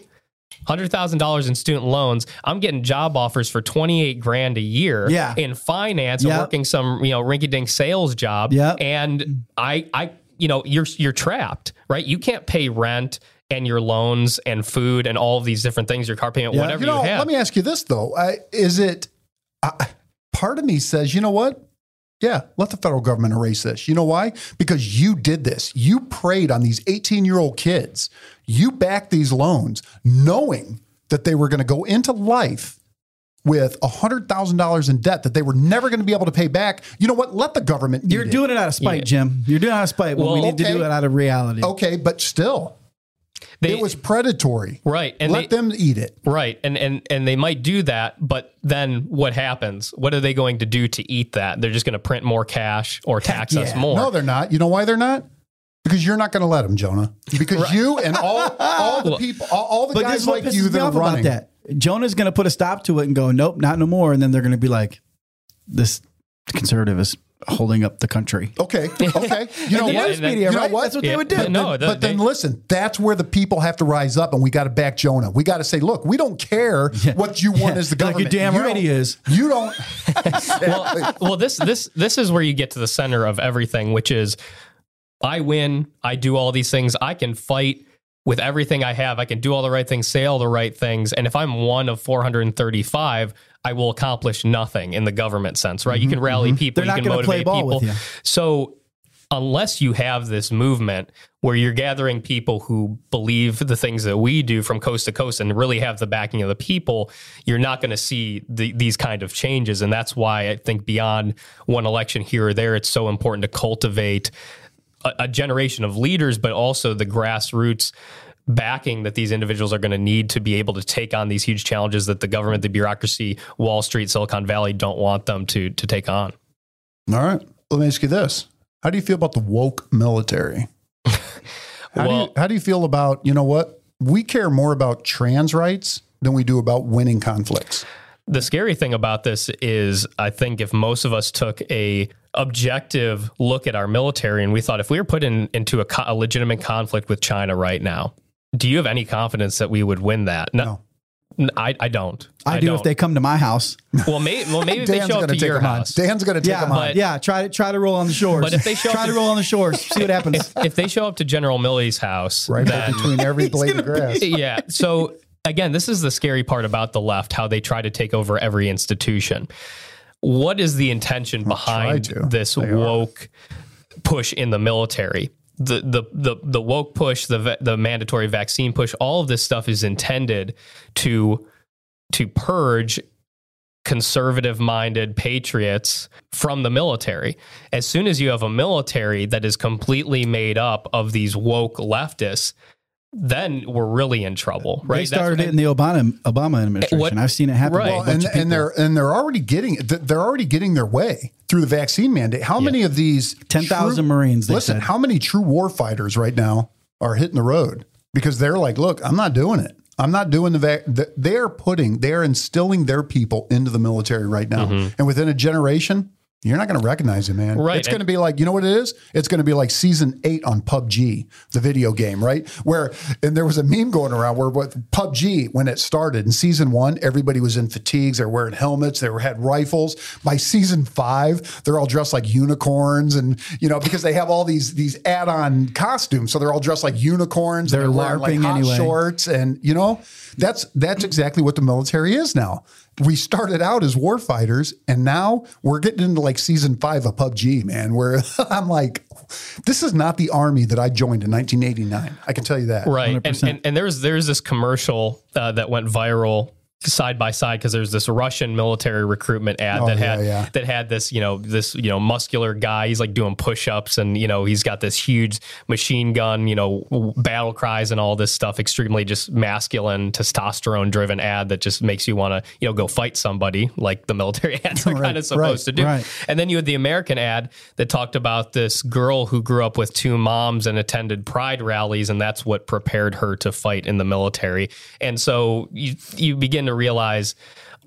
hundred thousand dollars in student loans. I'm getting job offers for twenty eight grand a year.
Yeah.
in finance,
Yeah.
I'm working some you know rinky dink sales job.
Yeah.
and I I you know you're you're trapped, right? You can't pay rent and your loans and food and all of these different things, your car payment,
Yeah.
whatever
You know,
you have.
let me ask you this though: uh, Is it? Uh, part of me says, you know what? Yeah, let the federal government erase this. You know why? Because you did this. You preyed on these 18 year old kids. You backed these loans knowing that they were going to go into life with $100,000 in debt that they were never going to be able to pay back. You know what? Let the government.
You're doing it out of spite, Jim. You're doing it out of spite when
Well,
we need to do it out of reality.
Okay, but still.
They-
it was predatory.
Right, and
Let
they-
them eat it.
Right. And and and they might do that, but then what happens? What are they going to do to eat that? They're just going to print more cash or tax us more.
No, they're not. You know why they're not? Because you're not going to let them, Jonah. Because you and all all the people, all, all the
But this
guys
is what
like you that are
off
running.
about that. Jonah's going to put a stop to it and go, nope, not no more. And then they're going to be like, this conservative is holding up the country.
Okay, okay. You know
the
what?
news media,
you know
right?
what?
That's what
Yeah,
they would do.
but no,
But,
the-
but then listen, that's where the people have to rise up, and we got to back Jonah. We got to say, look, we don't care what you want as the
Like you're damn
You
right he is.
You don't.
well, well, this this this is where you get to the center of everything, which is I win, I do all these things, I can fight with everything I have, I can do all the right things, say all the right things, and if I'm one of 435, I will accomplish nothing in the government sense, right? You can rally people,
Mm-hmm, They're
you can motivate people. So unless you have this movement where you're gathering people who believe the things that we do from coast to coast and really have the backing of the people, you're not going to see the, these kind of changes. And that's why I think beyond one election here or there, it's so important to cultivate a, a generation of leaders, but also the grassroots backing that these individuals are going to need to be able to take on these huge challenges that the government, the bureaucracy, Wall Street, Silicon Valley don't want them to to take on.
All right. Let me ask you this: How do you feel about the woke military? How, do you, how do you feel about you know what? We care more about trans rights than we do about winning conflicts.
The scary thing about this is I think if most of us took a objective look at our military and we thought if we were put in, into a, co- a legitimate conflict with China right now, do you have any confidence that we would win that?
No.
I don't.
I, do
don't.
if they come to my house.
well, may, well, maybe they
Dan's
show up
to
your
them on.
house.
Dan's going to take
Yeah,
them on.
yeah. Try to try to roll on the shores.
But if they show up
try
to-
to roll on the shores, see what happens.
if they show up to General Milley's house,
Right
then,
between every blade of grass.
yeah. So again, this is the scary part about the left, how they try to take over every institution. What is the intention behind this
They are.
woke push in the military? The, the the the woke push, the the mandatory vaccine push, all of this stuff is intended to to purge conservative minded patriots from the military. As soon as you have a military that is completely made up of these woke leftists, then we're really in trouble, right?
They started it in the Obama Obama administration.
What-
I've seen it happen.
Right.
a
Well, and, and they're and they're already getting they're already getting their way through the vaccine mandate. How many of these
10,000 Marines, they
Listen,
said.
how many true war fighters right now are hitting the road because they're like, look, I'm not doing it. I'm not doing the vac. the- They are putting, they are instilling their people into the military right now, mm-hmm. and within a generation. You're not going to recognize it, man.
Right,
It's going to be like, you know what it is? It's going to be like season eight on PUBG, the video game, right? Where, and there was a meme going around where what PUBG, when it started in season one, everybody was in fatigues. They're wearing helmets. They were, had rifles. By season five, they're all dressed like unicorns and, you know, because they have all these, these add on costumes. So they're all dressed like unicorns. and
They're
wearing like
LARPing
hot
anyway.
shorts. And, you know, that's, that's exactly what the military is now. We started out as war fighters, and now we're getting into like season five of PUBG, man. Where I'm like, this is not the army that I joined in 1989. I can tell you that.
right and,
100%.
and and there's there's this commercial uh, that went viral side by side because there's this Russian military recruitment ad
Oh,
that
yeah,
had
yeah.
that had this you know this you know muscular guy he's like doing push-ups and you know he's got this huge machine gun you know battle cries and all this stuff extremely just masculine testosterone driven ad that just makes you want to you know go fight somebody like the military ads are
Right,
kind of supposed
right,
to do
right.
and then you had the American ad that talked about this girl who grew up with two moms and attended pride rallies, and that's what prepared her to fight in the military. And so you you begin to realize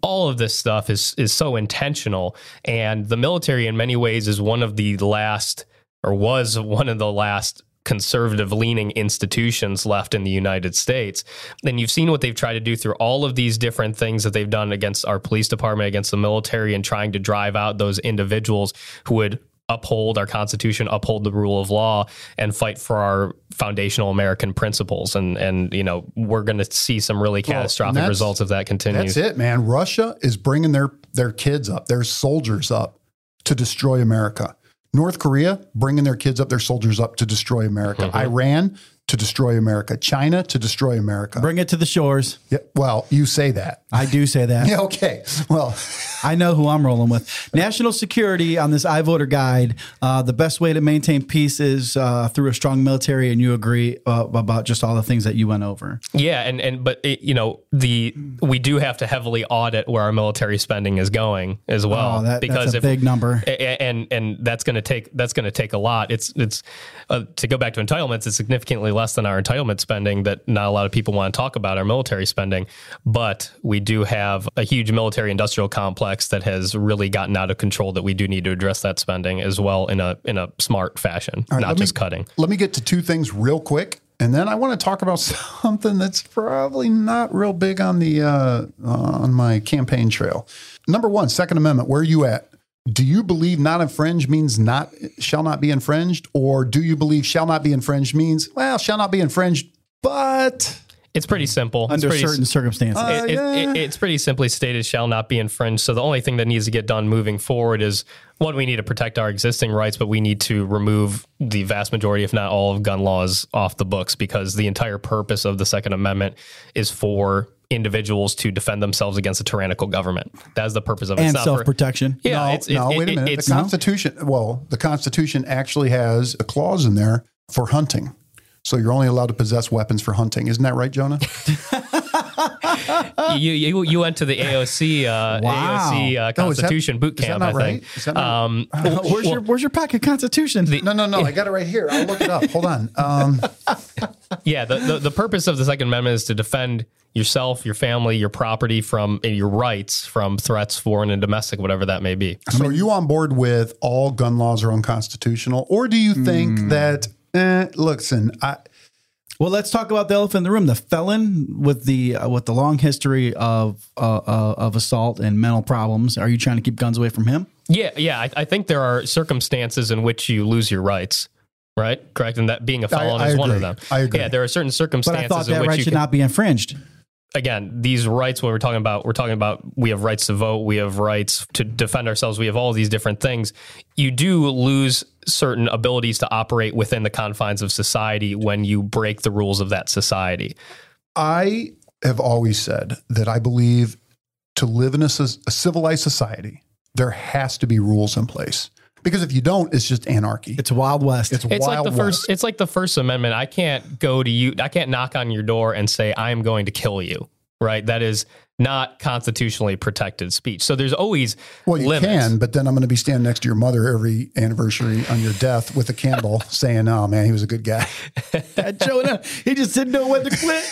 all of this stuff is is so intentional, and the military in many ways is one of the last or was one of the last conservative leaning institutions left in the United States. And you've seen what they've tried to do through all of these different things that they've done against our police department, against the military, and trying to drive out those individuals who would uphold our constitution uphold the rule of law and fight for our foundational american principles and and you know we're going to see some really catastrophic
that's-
results if that continues
That's it, man. Russia is bringing their their kids up, their soldiers up to destroy America. North Korea bringing their kids up, their soldiers up to destroy America.
Mm-hmm.
Iran to destroy America. China to destroy America.
Bring it to the shores.
Yeah, well, you say that.
I do say that.
Yeah, okay. Well,
I know who I'm rolling with. National security on this iVoter guide. Uh, the best way to maintain peace is uh, through a strong military, and you agree uh, about just all the things that you went over.
Yeah, and and but it, you know the we do have to heavily audit where our military spending is going as well
Oh, that- that's a big number.
and and that's going to take that's going to take a lot. It's it's uh, to go back to entitlements. It's significantly less than our entitlement spending that not a lot of people want to talk about our military spending, but we do have a huge military industrial complex that has really gotten out of control. That we do need to address that spending as well in a in a smart fashion,
right,
not
let me-
just cutting.
Let me get to two things real quick, and then I want to talk about something that's probably not real big on the uh, on my campaign trail. Number one, Second Amendment. Where are you at? Do you believe not infringe means not shall not be infringed, or do you believe shall not be infringed means well shall not be infringed, but
It's pretty simple. It's
Under
pretty
certain circumstances.
Uh,
it, it,
yeah.
it- it's pretty simply stated shall not be infringed. So the only thing that needs to get done moving forward is one, we need to protect our existing rights, but we need to remove the vast majority, if not all, of gun laws off the books because the entire purpose of the Second Amendment is for individuals to defend themselves against a tyrannical government. That's the purpose of it.
and
It's not
self
for-
protection.
Yeah,
no,
it's,
no,
it-
wait a minute.
It's
the Constitution, well, the Constitution actually has a clause in there for hunting. So you're only allowed to possess weapons for hunting. Isn't that right, Jonah?
you, you you went to the AOC uh,
Wow.
AOC uh,
Oh, that-
Constitution boot
is that
camp.
not
I think.
right? That not-
Um,
where's your Where's your packet constitution?
no, no, no. I got it right here. I'll look it up. Hold on. Um,
Yeah, the, the, the purpose of the Second Amendment is to defend yourself, your family, your property from and your rights from threats, foreign and domestic, whatever that may be.
so are you on board with all gun laws are unconstitutional, or do you think
Hmm.
that? Eh, listen, I,
Well, let's talk about the elephant in the room. The felon with the uh, with the long history of uh, uh, of assault and mental problems. Are you trying to keep guns away from him?
Yeah, yeah. I, I think there are circumstances in which you lose your rights, right? Correct, and that being a felon
I
is one of them.
I agree.
Yeah, there are certain circumstances.
But I thought
in
that
which
right should
can,
not be infringed.
Again, these rights, when we're talking about, we're talking about we have rights to vote, we have rights to defend ourselves, we have all these different things. You do lose certain abilities to operate within the confines of society when you break the rules of that society.
I have always said that I believe to live in a civilized society, there has to be rules in place. Because if you don't, it's just anarchy.
It's Wild West.
It's,
It's
wild
like the
west.
first. It's like the First Amendment. I can't go to you. I can't knock on your door and say I am going to kill you. Right? That is not constitutionally protected speech. So there's always
Well, you
limits.
can, but then I'm going to be standing next to your mother every anniversary on your death with a candle saying, oh man, he was a good guy.
That Jonah, he just didn't know when to quit.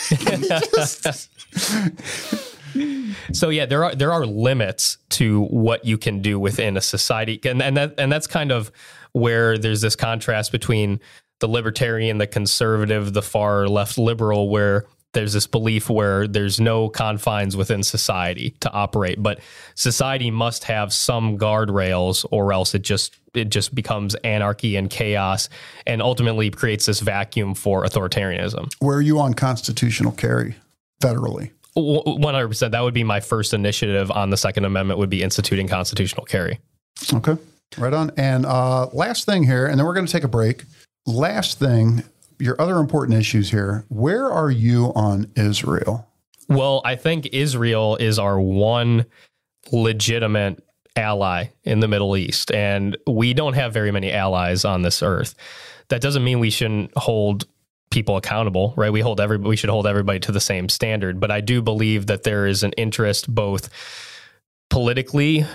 So yeah, there are there are limits to what you can do within a society, and and that and that's kind of where there's this contrast between the libertarian, the conservative, the far left liberal, where there's this belief where there's no confines within society to operate, but society must have some guardrails, or else it just it just becomes anarchy and chaos, and ultimately creates this vacuum for authoritarianism.
Where are you on constitutional carry federally?
One hundred percent. That would be my first initiative on the Second Amendment. Would be instituting constitutional carry.
Okay. Right on. And uh, last thing here, and then we're going to take a break. Last thing, your other important issues here. Where are you on Israel?
Well, I think Israel is our one legitimate ally in the Middle East, and we don't have very many allies on this earth. That doesn't mean we shouldn't hold people accountable, right? We hold every we should hold everybody to the same standard, but I do believe that there is an interest both politically,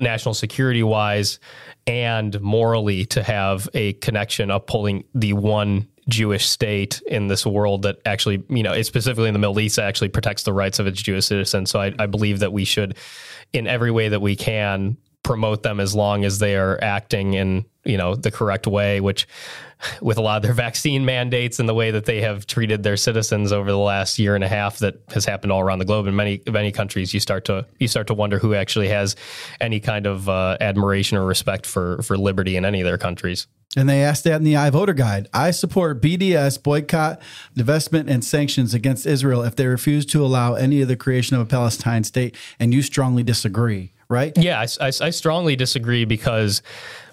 national security wise, and morally to have a connection of pulling the one Jewish state in this world that actually, you know, specifically in the Middle East, actually protects the rights of its Jewish citizens. So I, I believe that we should, in every way that we can, promote them as long as they are acting in you know the correct way which with a lot of their vaccine mandates and the way that they have treated their citizens over the last year and a half that has happened all around the globe in many many countries you start to you start to wonder who actually has any kind of uh, admiration or respect for for liberty in any of their countries
And they asked that in the I Voter guide. I support BDS, boycott, divestment, and sanctions against Israel if they refuse to allow any of the creation of a Palestine state. And you strongly disagree, right?
yeah I, I, I strongly disagree because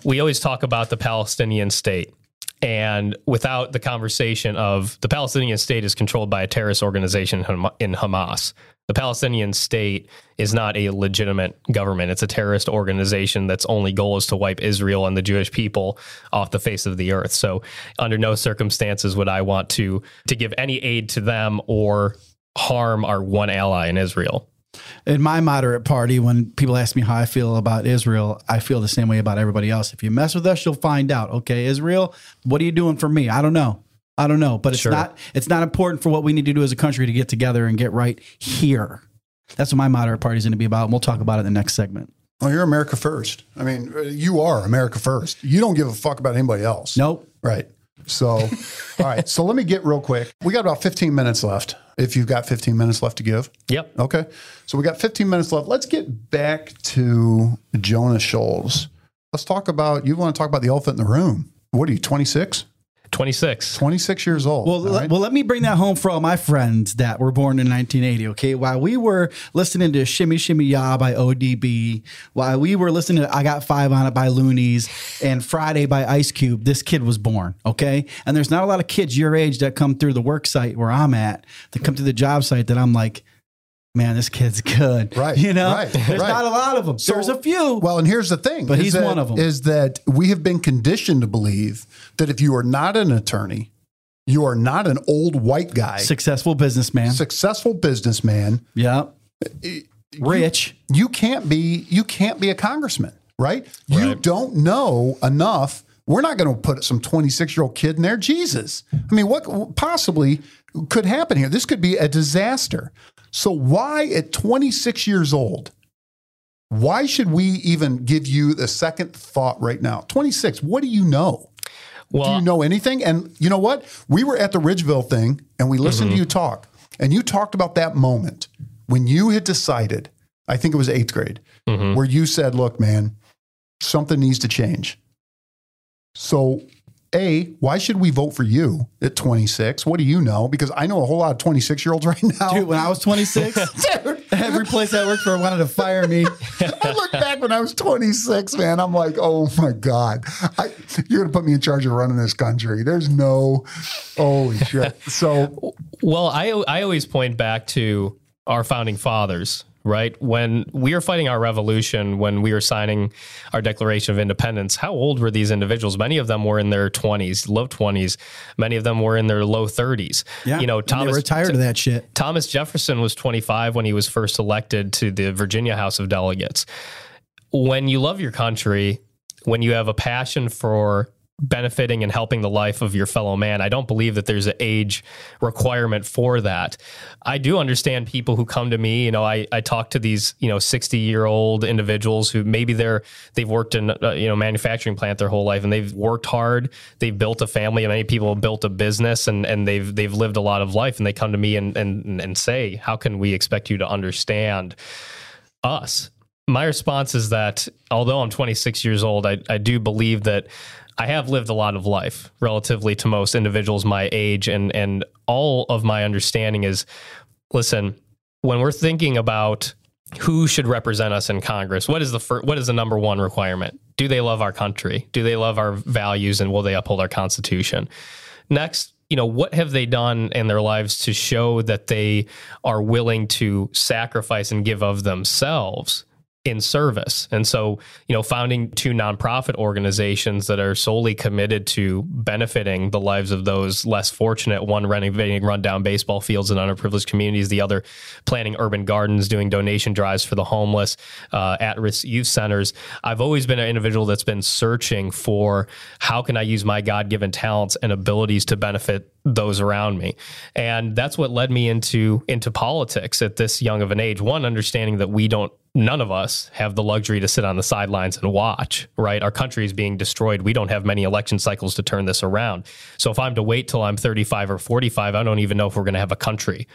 we always talk about the palestinian state and without the conversation of the Palestinian state is controlled by a terrorist organization in Hamas. The Palestinian state is not a legitimate government. It's a terrorist organization that's only goal is to wipe Israel and the Jewish people off the face of the earth. So, under no circumstances would I want to to give any aid to them or harm our one ally in Israel
in my moderate party, when people ask me how I feel about Israel, I feel the same way about everybody else. If you mess with us, you'll find out. Okay, Israel, what are you doing for me? I don't know. I don't know, but it's sure. not it's not important for what we need to do as a country to get together and get right here. That's what my moderate party is going to be about, and we'll talk about it in the next segment.
Well, you're America first. I mean, you are America first. You don't give a fuck about anybody else.
Nope.
Right. So, all right. So let me get real quick. We got about 15 minutes left. If you've got 15 minutes left to give.
Yep.
Okay. So we got 15 minutes left. Let's get back to Jonah Schulz. Let's talk about, you want to talk about the elephant in the room. What are you, 26?
26.
26 years old.
Well, right? well, let me bring that home for all my friends that were born in 1980. Okay, while we were listening to "Shimmy Shimmy Ya" by ODB, while we were listening to "I Got Five on It" by Luniz and "Friday" by Ice Cube, this kid was born. Okay, and there's not a lot of kids your age that come through the work site where I'm at, that come to the job site that I'm like, man, this kid's good.
Right.
You know,
right,
there's
right.
not a lot of them. So, there's a few.
Well, and here's the thing.
But he's
that,
one of them.
Is that we have been conditioned to believe that if you are not an attorney, you are not an old white guy,
successful businessman,
successful businessman.
Yeah. Rich.
You, you can't be you can't be a congressman, right? right. You don't know enough. We're not going to put some 26 year old kid in there. Jesus. I mean, what possibly could happen here? This could be a disaster. So, why at 26 years old, why should we even give you the second thought right now? 26, what do you know? Well, do you know anything? And you know what? We were at the Ridgeville thing and we listened mm-hmm. to you talk, and you talked about that moment when you had decided, I think it was eighth grade, mm-hmm. where you said, look, man, something needs to change. So, a, why should we vote for you at 26? What do you know? Because I know a whole lot of 26 year olds right now.
Dude, when I was 26, Dude. every place I worked for wanted to fire me.
I look back when I was 26, man. I'm like, oh my God, I, you're going to put me in charge of running this country. There's no, holy shit. So,
well, I, I always point back to our founding fathers right? When we were fighting our revolution, when we were signing our Declaration of Independence, how old were these individuals? Many of them were in their 20s, low 20s. Many of them were in their low 30s.
Yeah, you know, Thomas retired of that shit.
Thomas Jefferson was 25 when he was first elected to the Virginia House of Delegates. When you love your country, when you have a passion for benefiting and helping the life of your fellow man. I don't believe that there's an age requirement for that. I do understand people who come to me, you know, I, I talk to these, you know, 60 year old individuals who maybe they're, they've worked in, uh, you know, manufacturing plant their whole life and they've worked hard. They've built a family. Many people have built a business and, and they've, they've lived a lot of life and they come to me and, and, and say, how can we expect you to understand us? My response is that although I'm 26 years old, I, I do believe that I have lived a lot of life relatively to most individuals my age, and and all of my understanding is, listen, when we're thinking about who should represent us in Congress, what is the fir- what is the number one requirement? Do they love our country? Do they love our values, and will they uphold our Constitution? Next, you know, what have they done in their lives to show that they are willing to sacrifice and give of themselves in service. And so, you know, founding two nonprofit organizations that are solely committed to benefiting the lives of those less fortunate, one renovating rundown baseball fields in underprivileged communities, the other planting urban gardens, doing donation drives for the homeless, uh, at risk youth centers. I've always been an individual that's been searching for how can I use my God given talents and abilities to benefit those around me and that's what led me into into politics at this young of an age one understanding that we don't none of us have the luxury to sit on the sidelines and watch, right? Our country is being destroyed. We don't have many election cycles to turn this around. So if I'm to wait till I'm 35 or 45, I don't even know if we're going to have a country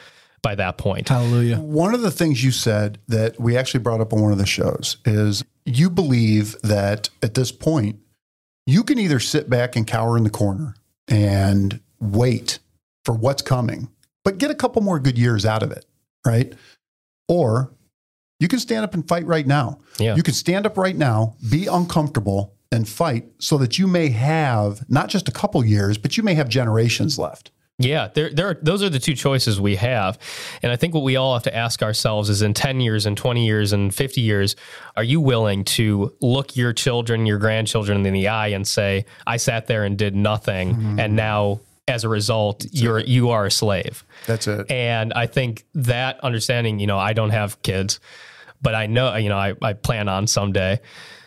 by that point.
Hallelujah.
One of the things you said that we actually brought up on one of the shows is you believe that at this point, you can either sit back and cower in the corner and wait for what's coming, but get a couple more good years out of it, right? Or you can stand up and fight right now.
Yeah.
You can stand up right now, be uncomfortable, and fight so that you may have not just a couple years, but you may have generations left.
Yeah, there, there. Are, those are the two choices we have, and I think what we all have to ask ourselves is: in ten years, and twenty years, and fifty years, are you willing to look your children, your grandchildren in the eye and say, "I sat there and did nothing, mm-hmm. and now as a result, That's you're it. you are a slave.
That's it.
And I think that understanding, you know, I don't have kids, but I know, you know, I, I plan on someday.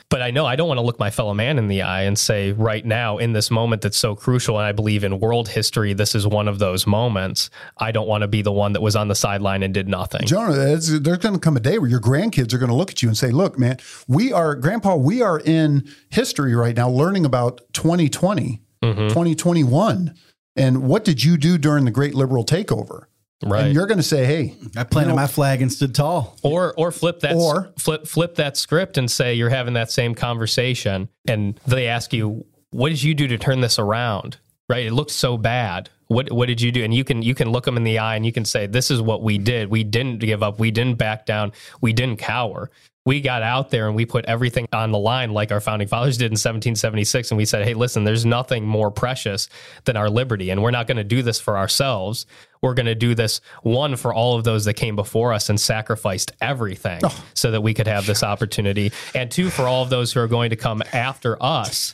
But I know I don't want to look my fellow man in the eye and say, right now, in this moment that's so crucial, and I believe in world history, this is one of those moments. I don't want to be the one that was on the sideline and did nothing.
Jonah, there's going to come a day where your grandkids are going to look at you and say, look, man, we are, Grandpa, we are in history right now learning about 2020, mm-hmm. 2021. And what did you do during the great liberal takeover? Right. And you're going to say, "Hey,
I planted you know, my flag and stood tall."
Or or flip that or flip flip that script and say you're having that same conversation and they ask you, "What did you do to turn this around?" Right? It looked so bad. What what did you do? And you can you can look them in the eye and you can say, "This is what we did. We didn't give up. We didn't back down. We didn't cower." We got out there and we put everything on the line like our founding fathers did in 1776 and we said hey listen there's nothing more precious than our liberty. And we're not going to do this for ourselves. We're going to do this one for all of those that came before us and sacrificed everything oh. so that we could have this opportunity. And two for all of those who are going to come after us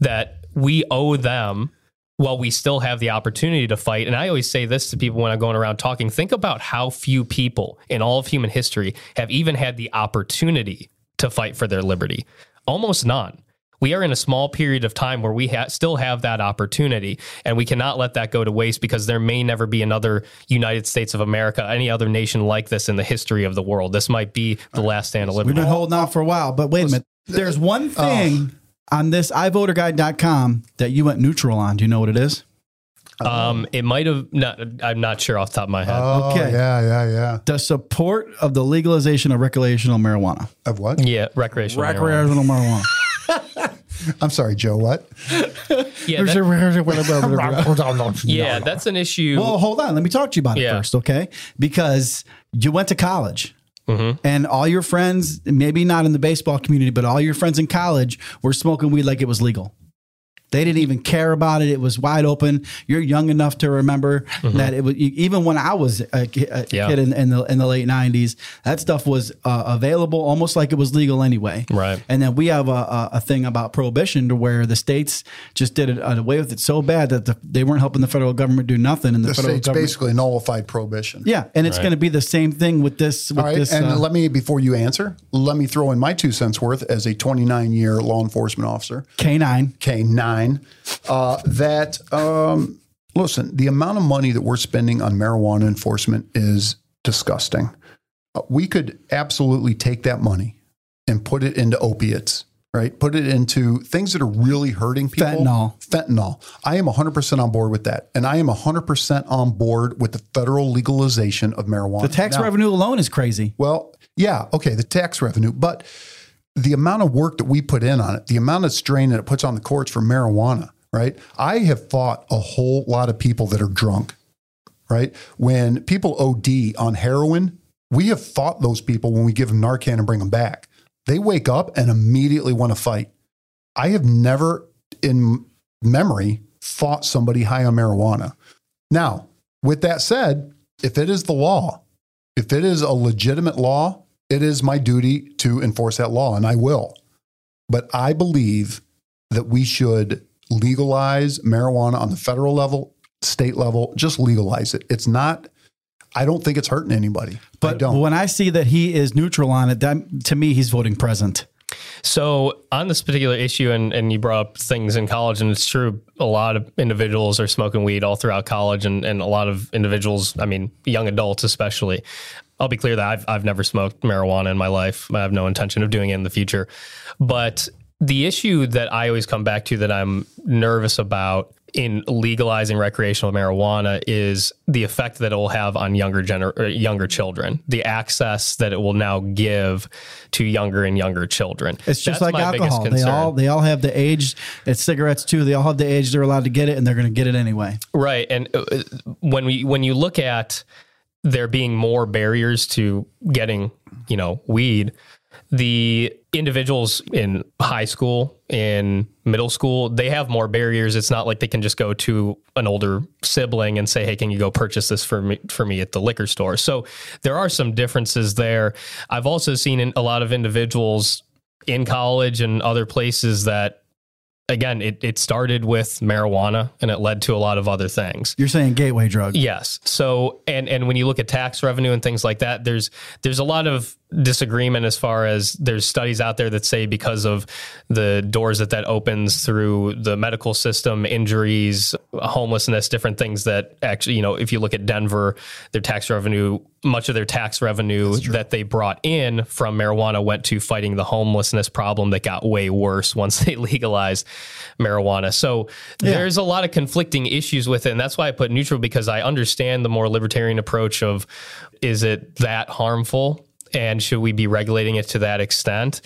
that we owe them while we still have the opportunity to fight. And I always say this to people when I'm going around talking think about how few people in all of human history have even had the opportunity to fight for their liberty. Almost none. We are in a small period of time where we ha- still have that opportunity, and we cannot let that go to waste because there may never be another United States of America, any other nation like this in the history of the world. This might be the last stand of liberty.
We've been holding out for a while, but wait a minute. There's one oh. Thing on this ivoterguide.com that you went neutral on. Do you know what it is?
Um, it might have not. I'm not sure off the top of my head.
Oh, okay. Yeah, yeah, yeah.
The support of the legalization of recreational marijuana.
Of what?
Yeah, recreational.
Recreational marijuana. marijuana.
I'm sorry, Joe. What?
yeah, that, yeah, that's an issue.
Well, hold on. Let me talk to you about yeah. it first, okay? Because you went to college. Mm-hmm. And all your friends, maybe not in the baseball community, but all your friends in college were smoking weed like it was legal. They didn't even care about it. It was wide open. You're young enough to remember mm-hmm. that it was even when I was a, a yeah. kid in, in, the in the late '90s. That stuff was uh, available, almost like it was legal anyway.
Right.
And then we have a, a thing about prohibition to where the states just did it uh, away with it so bad that the, they weren't helping the federal government do nothing. And the,
the
federal
states
government,
basically nullified prohibition.
Yeah, and it's right. going to be the same thing with this. With
All right,
this,
and uh, let me before you answer, let me throw in my two cents worth as a 29 year law enforcement officer.
K nine.
K nine uh, that um, listen, the amount of money that we're spending on marijuana enforcement is disgusting. Uh, we could absolutely take that money and put it into opiates, right? Put it into things that are really hurting people.
Fentanyl.
Fentanyl. I am 100% on board with that. And I am 100% on board with the federal legalization of marijuana.
The tax now, revenue alone is crazy.
Well, yeah, okay, the tax revenue. But the amount of work that we put in on it, the amount of strain that it puts on the courts for marijuana, right? I have fought a whole lot of people that are drunk, right? When people OD on heroin, we have fought those people when we give them Narcan and bring them back. They wake up and immediately want to fight. I have never in memory fought somebody high on marijuana. Now, with that said, if it is the law, if it is a legitimate law, it is my duty to enforce that law, and I will. But I believe that we should legalize marijuana on the federal level, state level, just legalize it. It's not I don't think it's hurting anybody.
But
I
when I see that he is neutral on it, that to me he's voting present.
So on this particular issue, and, and you brought up things in college, and it's true, a lot of individuals are smoking weed all throughout college, and, and a lot of individuals, I mean, young adults especially. I'll be clear that I've, I've never smoked marijuana in my life. I have no intention of doing it in the future. But the issue that I always come back to that I'm nervous about in legalizing recreational marijuana is the effect that it will have on younger gener- younger children, the access that it will now give to younger and younger children.
It's just That's like alcohol. They all they all have the age. It's cigarettes too. They all have the age they're allowed to get it, and they're going to get it anyway.
Right. And uh, when we when you look at there being more barriers to getting, you know, weed, the individuals in high school, in middle school, they have more barriers. It's not like they can just go to an older sibling and say, "Hey, can you go purchase this for me for me at the liquor store?" So there are some differences there. I've also seen a lot of individuals in college and other places that again, it, it started with marijuana and it led to a lot of other things.
You're saying gateway drug.
Yes. So and and when you look at tax revenue and things like that, there's there's a lot of disagreement as far as there's studies out there that say because of the doors that that opens through the medical system, injuries, homelessness, different things that actually, you know, if you look at Denver, their tax revenue, much of their tax revenue that they brought in from marijuana went to fighting the homelessness problem that got way worse once they legalized marijuana. So there's a lot of conflicting issues with it. And that's why I put neutral because I understand the more libertarian approach of is it that harmful? And should we be regulating it to that extent?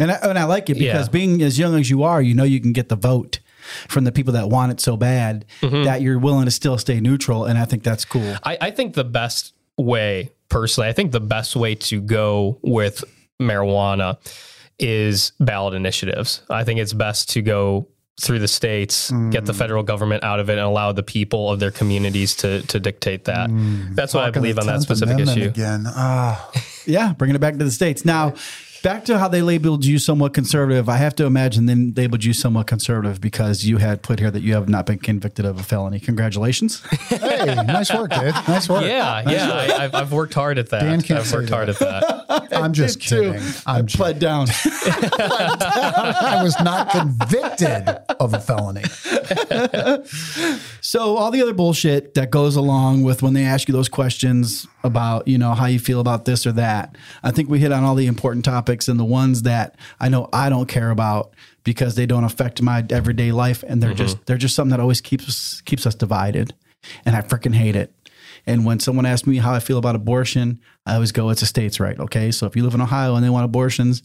And I, and I like it because
Yeah.
being as young as you are, you know you can get the vote from the people that want it so bad
Mm-hmm.
that you're willing to still stay neutral. And I think that's cool.
I, I think the best way, personally, I think the best way to go with marijuana is ballot initiatives. I think it's best to go through the states, get the federal government out of it, and allow the people of their communities to to dictate that. That's what I believe on that specific issue.
again. Ah,
Yeah, bringing it back to the states. Now, back to how they labeled you somewhat conservative. I have to imagine they labeled you somewhat conservative because you had put here that you have not been convicted of a felony. Congratulations.
hey, nice work, Dave. Nice work.
Yeah, yeah, I, I've, I've worked hard at that.
Dan can't
I've
say
worked hard at that.
I'm just
Too.
kidding. I'm just,
Pled down.
I was not convicted of a felony.
So all the other bullshit that goes along with when they ask you those questions about, you know, how you feel about this or that. I think we hit on all the important topics and the ones that I know I don't care about because they don't affect my everyday life and they're just mm-hmm. they're just something that always keeps us keeps us divided. And I freaking hate it. And when someone asks me how I feel about abortion, I always go, it's a state's right. Okay. So if you live in Ohio and they want abortions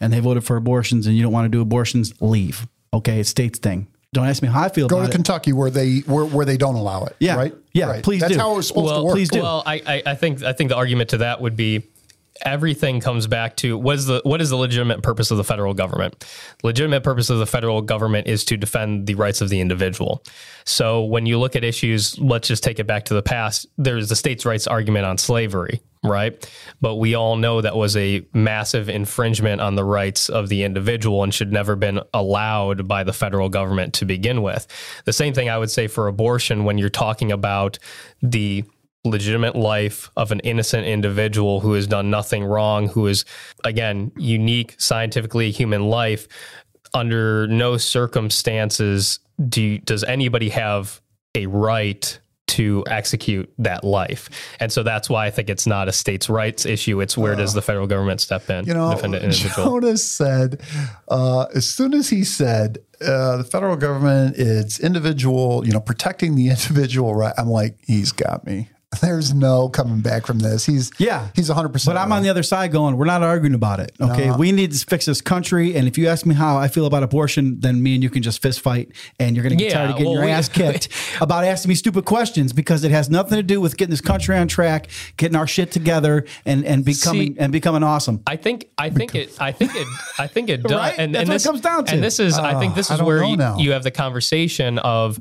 and they voted for abortions and you don't want to do abortions, leave. Okay. It's state's thing. Don't ask me how I feel
Go
about
to
it.
Kentucky where they where, where they don't allow it.
Yeah.
Right.
Yeah,
Right.
please
That's
do.
how it was supposed
well,
to work.
please do.
Well, I, I, I think I think the argument to that would be everything comes back to what is the what is the legitimate purpose of the federal government? Legitimate purpose of the federal government is to defend the rights of the individual. So when you look at issues, let's just take it back to the past. There's the states' rights argument on slavery, right? But we all know that was a massive infringement on the rights of the individual and should never been allowed by the federal government to begin with. The same thing I would say for abortion when you're talking about the legitimate life of an innocent individual who has done nothing wrong, who is, again, unique, scientifically human life. Under no circumstances do does anybody have a right to execute that life. And so that's why I think it's not a states' rights issue. It's where does the federal government step in,
you know,
defend an.
Jonas said, uh, as soon as he said, uh, the federal government, it's individual, you know, protecting the individual right. I'm like, he's got me. There's no coming back from this. He's
Yeah.
he's 100. percent
But I'm on the other side going, we're not arguing about it. Okay. Uh-huh. We need to fix this country. And if you ask me how I feel about abortion, then me and you can just fist fight and you're going to get
Yeah,
tired of getting
well,
your
we-
ass kicked about asking me stupid questions because it has nothing to do with getting this country on track, getting our shit together and, and becoming
See-
and becoming awesome.
I think I think it I think it I think it does
Right?
and,
That's
and
what it
this
comes down to.
and this is I think this
uh,
is where you, you have the conversation of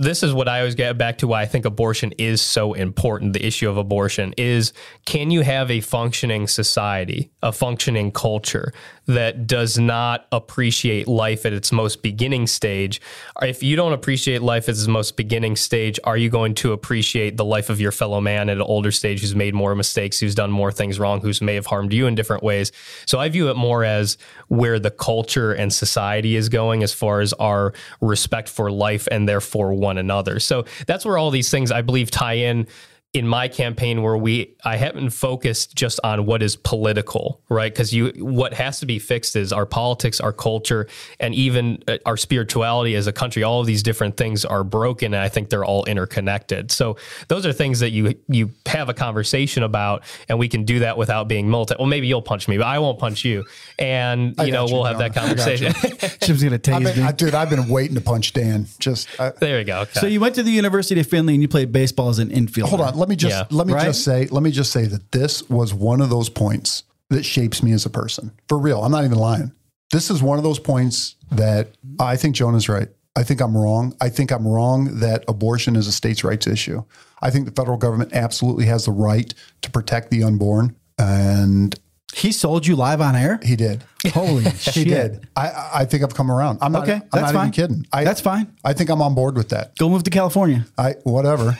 this is what I always get back to why I think abortion is so important. The issue of abortion is can you have a functioning society, a functioning culture that does not appreciate life at its most beginning stage? If you don't appreciate life at its most beginning stage, are you going to appreciate the life of your fellow man at an older stage who's made more mistakes, who's done more things wrong, who's may have harmed you in different ways? So I view it more as where the culture and society is going as far as our respect for life and therefore one another. So that's where all these things I believe tie in in my campaign where we I haven't focused just on what is political, right? Because you what has to be fixed is our politics, our culture, and even uh, our spirituality as a country. All of these different things are broken, and I think they're all interconnected. So those are things that you you have a conversation about, and we can do that without being militant. Well, maybe you'll punch me, but I won't punch you, and you know
you,
we'll have that
John. I got
conversation.
Chip's going to
I've
tase
been,
me.
I, dude, I've been waiting to punch Dan. Just I,
there you go. Okay.
So you went to the University of Findlay and you played baseball as an infielder.
hold on.
Let me just
Yeah.
let me
Right?
just say let me just say that this was one of those points that shapes me as a person. For real, I'm not even lying. This is one of those points that I think Jonah's right. I think I'm wrong. I think I'm wrong that abortion is a states' rights issue. I think the federal government absolutely has the right to protect the unborn, and
He sold you live on air.
he did.
Holy
He
shit!
did. I- I, I think I've come around. I'm not.
Okay,
I'm
that's
not
fine.
even kidding. I,
That's fine.
I think I'm on board with that.
Go move to California.
I whatever.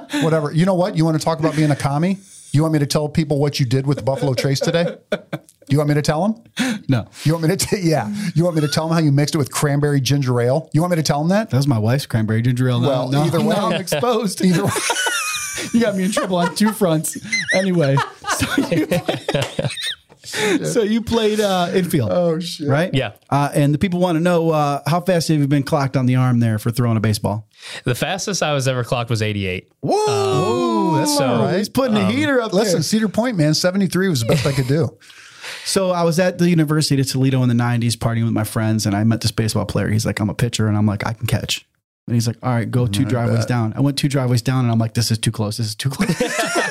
whatever. You know what? You want to talk about being a commie? You want me to tell people what you did with the Buffalo Trace today? Do you want me to tell them?
No,
You want me to? T- yeah. You want me to tell them how you mixed it with cranberry ginger ale? You want me to tell them that?
that was my wife's cranberry ginger ale. No,
Well,
no,
either way-
now I'm exposed.
Either way.
you got me in trouble on two fronts. Anyway, so you, so you played uh, infield.
Oh shit!
Right?
Yeah.
Uh, and the people want to know uh, how fast have you been clocked on the arm there for throwing a baseball?
The fastest I was ever clocked was 88.
Whoa, that's
so-
all right. He's putting the heater up
Listen,
there.
Cedar Point, man, seventy three was the best I could do.
So I was at the University of Toledo in the '90s, partying with my friends, and I met this baseball player. He's like, "I'm a pitcher," and I'm like, "I can catch." And he's like, "All right, go two driveways down." I went two driveways down, and I'm like, "This is too close. This is too close."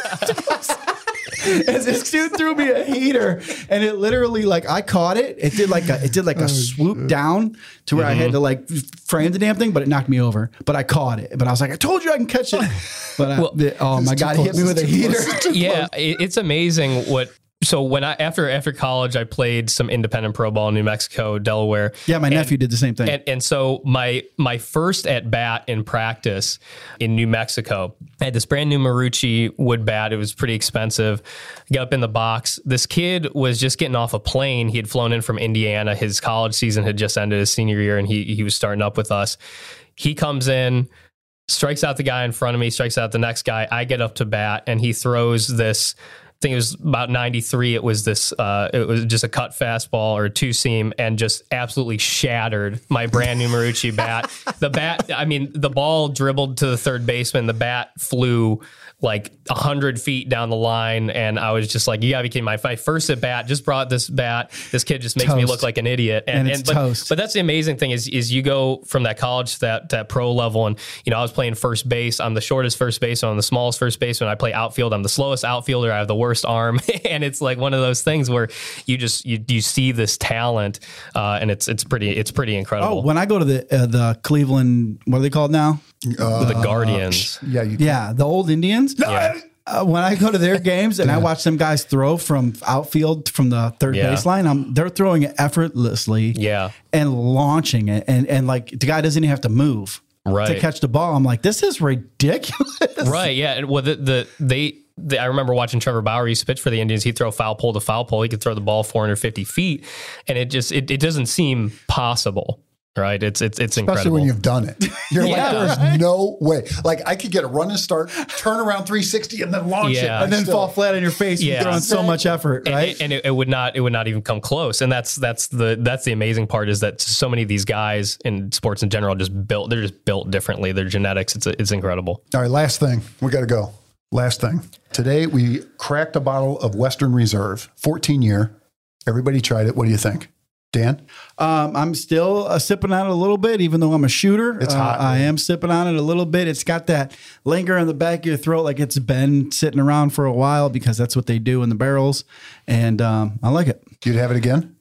As this dude threw me a heater, and it literally like I caught it. It did like a it did like a swoop down to where I had to like frame the damn thing, but it knocked me over. But I caught it. But I was like, I told you I can catch it. But uh, I, the- oh my god, it hit me with a heater.
yeah, it's amazing what. So when I after after college, I played some independent pro ball in New Mexico, Delaware.
Yeah, my nephew did the same thing.
And, and so my my first at bat in practice in New Mexico, I had this brand new Marucci wood bat. It was pretty expensive. I got up in the box. This kid was just getting off a plane. He had flown in from Indiana. His college season had just ended his senior year, and he he was starting up with us. He comes in, strikes out the guy in front of me, strikes out the next guy. I get up to bat, and he throws this. I think it was about 93. It was this, uh, it was just a cut fastball or a two seam and just absolutely shattered my brand new Marucci bat. The bat, I mean, the ball dribbled to the third baseman. The bat flew like a 100 feet down the line. And I was just like, you gotta be kidding. My, my first at bat just brought this bat. This kid just makes me look like an idiot.
And it's
but,
toast.
but that's the amazing thing is is you go from that college to that that pro level and you know I was playing first base I'm the shortest first baseman I'm the smallest first baseman I play outfield I'm the slowest outfielder I have the worst arm and it's like one of those things where you just you, you see this talent uh, and it's it's pretty it's pretty
Oh,
incredible
when I go to the uh, the Cleveland, what are they called now?
The Guardians
Yeah, you.
Yeah, the old Indians.
Yeah.
Uh, when I go to their games and I watch some guys throw from outfield from the third
Yeah.
baseline, I'm, they're throwing it effortlessly.
Yeah.
and launching it, and and like the guy doesn't even have to move to catch the ball. I'm like, this is ridiculous.
Right. Yeah. And well, the, the they, the, I remember watching Trevor Bauer used to pitch for the Indians. He'd throw foul pole to foul pole. He could throw the ball 450 feet, and it just it, it doesn't seem possible. Right. It's it's it's
Especially
incredible.
when you've done it. You're
Yeah.
like, there's no way. Like, I could get a run and start, turn around 360, and then launch it.
And then
Still-
fall flat on your face.
Yeah.
Yeah, throwing so much effort,
and,
right?
and it, it would not it would not even come close and that's that's the that's the amazing part is that so many of these guys in sports in general just built they're just built differently their genetics it's it's incredible
All right, last thing. We got to go. Last thing. Today, we cracked a bottle of Western Reserve, 14 year. Everybody tried it. What do you think? Dan?
Um, I'm still uh, sipping on it a little bit, even though I'm a shooter.
It's
Uh,
hot,
I am sipping on it a little bit. It's got that linger in the back of your throat, like it's been sitting around for a while because that's what they do in the barrels, and um, I like it.
You'd have it again?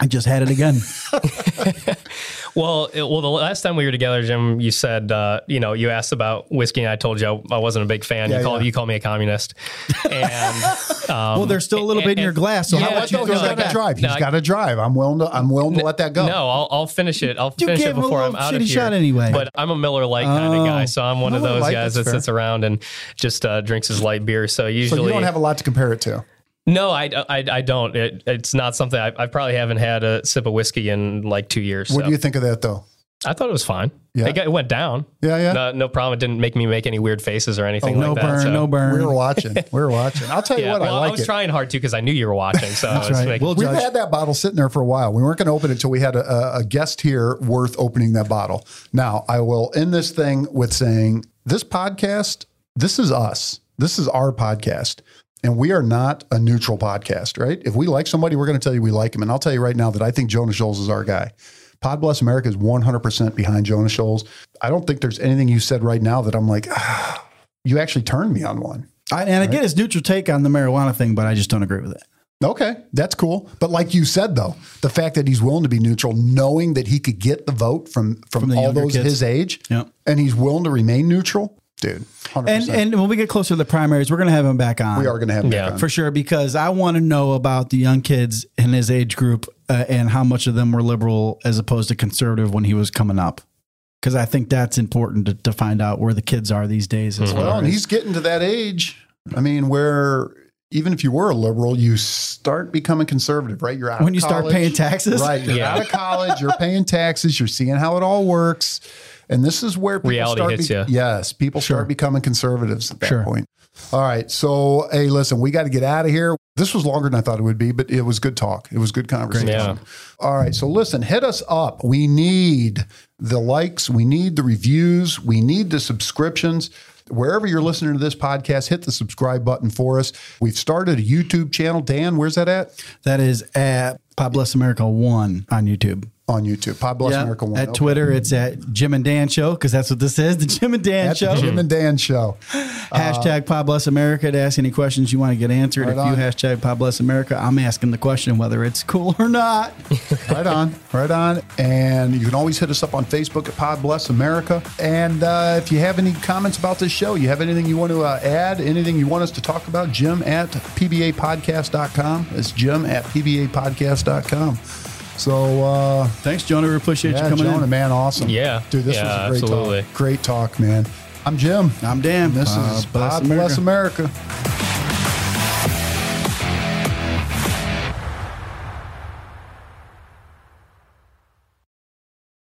I just had it again.
well it, well the last time we were together jim you said uh, you know you asked about whiskey and i told you i, I wasn't a big fan
Yeah,
you called
yeah.
you called me a communist and um,
well, there's still a little bit in your glass, so
Yeah,
how about you
no,
he's got to drive. He's
No,
got to drive. I'm willing to. I'm willing to let that go.
No, I'll, I'll finish it. I'll
You
finish it before I'm out of here.
shot anyway.
But I'm a Miller Lite kind
Oh.
of guy, so I'm one of those guys that
fair.
sits around and just uh, drinks his light beer. So
so
usually,
you don't have a lot to compare it to.
No, I, I, I don't. It, it's not something I, I probably haven't had a sip of whiskey in like two years.
What
so.
do you think of that, though?
I thought it was fine.
Yeah.
It, got, it went down.
Yeah, yeah.
No, no problem. It didn't make me make any weird faces or anything
Oh, no
like that.
burn,
so-
no burn.
We were watching. We were watching. I'll tell you
Yeah,
what,
well,
I like
was
it.
trying hard too because I knew you were watching. So I was
right.
making-
We'll
We've
judge.
had that bottle sitting there for a while. We weren't going to open it until we had a, a- a guest here worth opening that bottle. Now, I will end this thing with saying this podcast, this is us. This is our podcast. And we are not a neutral podcast, right? If we like somebody, we're going to tell you we like him. And I'll tell you right now that I think Jonah Schulz is our guy. Pod Bless America is 100% behind Jonah Schulz. I don't think there's anything you said right now that I'm like, ah, you actually turned me on one.
I, and I get his neutral take on the marijuana thing, but I just don't agree with it.
Okay, that's cool. But like you said, though, the fact that he's willing to be neutral, knowing that he could get the vote from from,
From
all those
kids.
his age,
Yep.
and he's willing to remain neutral, dude. 100%.
And and when we get closer to the primaries, we're going to have him back on.
we are going to have him
Yeah.
back on.
for sure because I want to know about the young kids in his age group uh, and how much of them were liberal as opposed to conservative when he was coming up. Because I think that's important to, to find out where the kids are these days. As
Well, and he's getting to that age. I mean, where even if you were a liberal, you start becoming conservative, right? You're out
when
of
you start paying taxes,
right? You're
Yeah.
out of college. You're paying taxes. You're seeing how it all works, and this is where people
Reality
start
hits
be-
ya.
Yes, people
Sure.
start becoming conservatives at that
Sure.
point. All right, so hey, listen, we got to get out of here. This was longer than I thought it would be, but it was good talk. It was good conversation.
Yeah.
All right, so listen, hit us up. We need the likes, we need the reviews, we need the subscriptions. Wherever you're listening to this podcast, hit the subscribe button for us. We've started a YouTube channel. Dan, where's that at?
that is at Pod Bless America One on YouTube.
On YouTube. Pod Bless
Yeah.
America One.
At. Twitter, it's at Jim and Dan Show because that's what this is the Jim and Dan
At
Show.
Jim and Dan Show.
Hashtag Pod Bless America to ask any questions you want to get answered.
Right
if you hashtag Pod Bless America, I'm asking the question whether it's cool or not.
right on, right on. And you can always hit us up on Facebook at Pod Bless America. And uh, if you have any comments about this show, you have anything you want to uh, add, anything you want us to talk about, Jim at pbapodcast.com. It's Jim at pbapodcast.com. So, uh,
Thanks, Jonah. We appreciate
yeah,
you coming
Jonah,
in.
man, awesome.
Yeah.
Dude, this
Yeah,
was a great
absolutely.
talk. Great talk, man. I'm Jim.
I'm Dan.
This
Pod
is
Bless
Pod Bless America.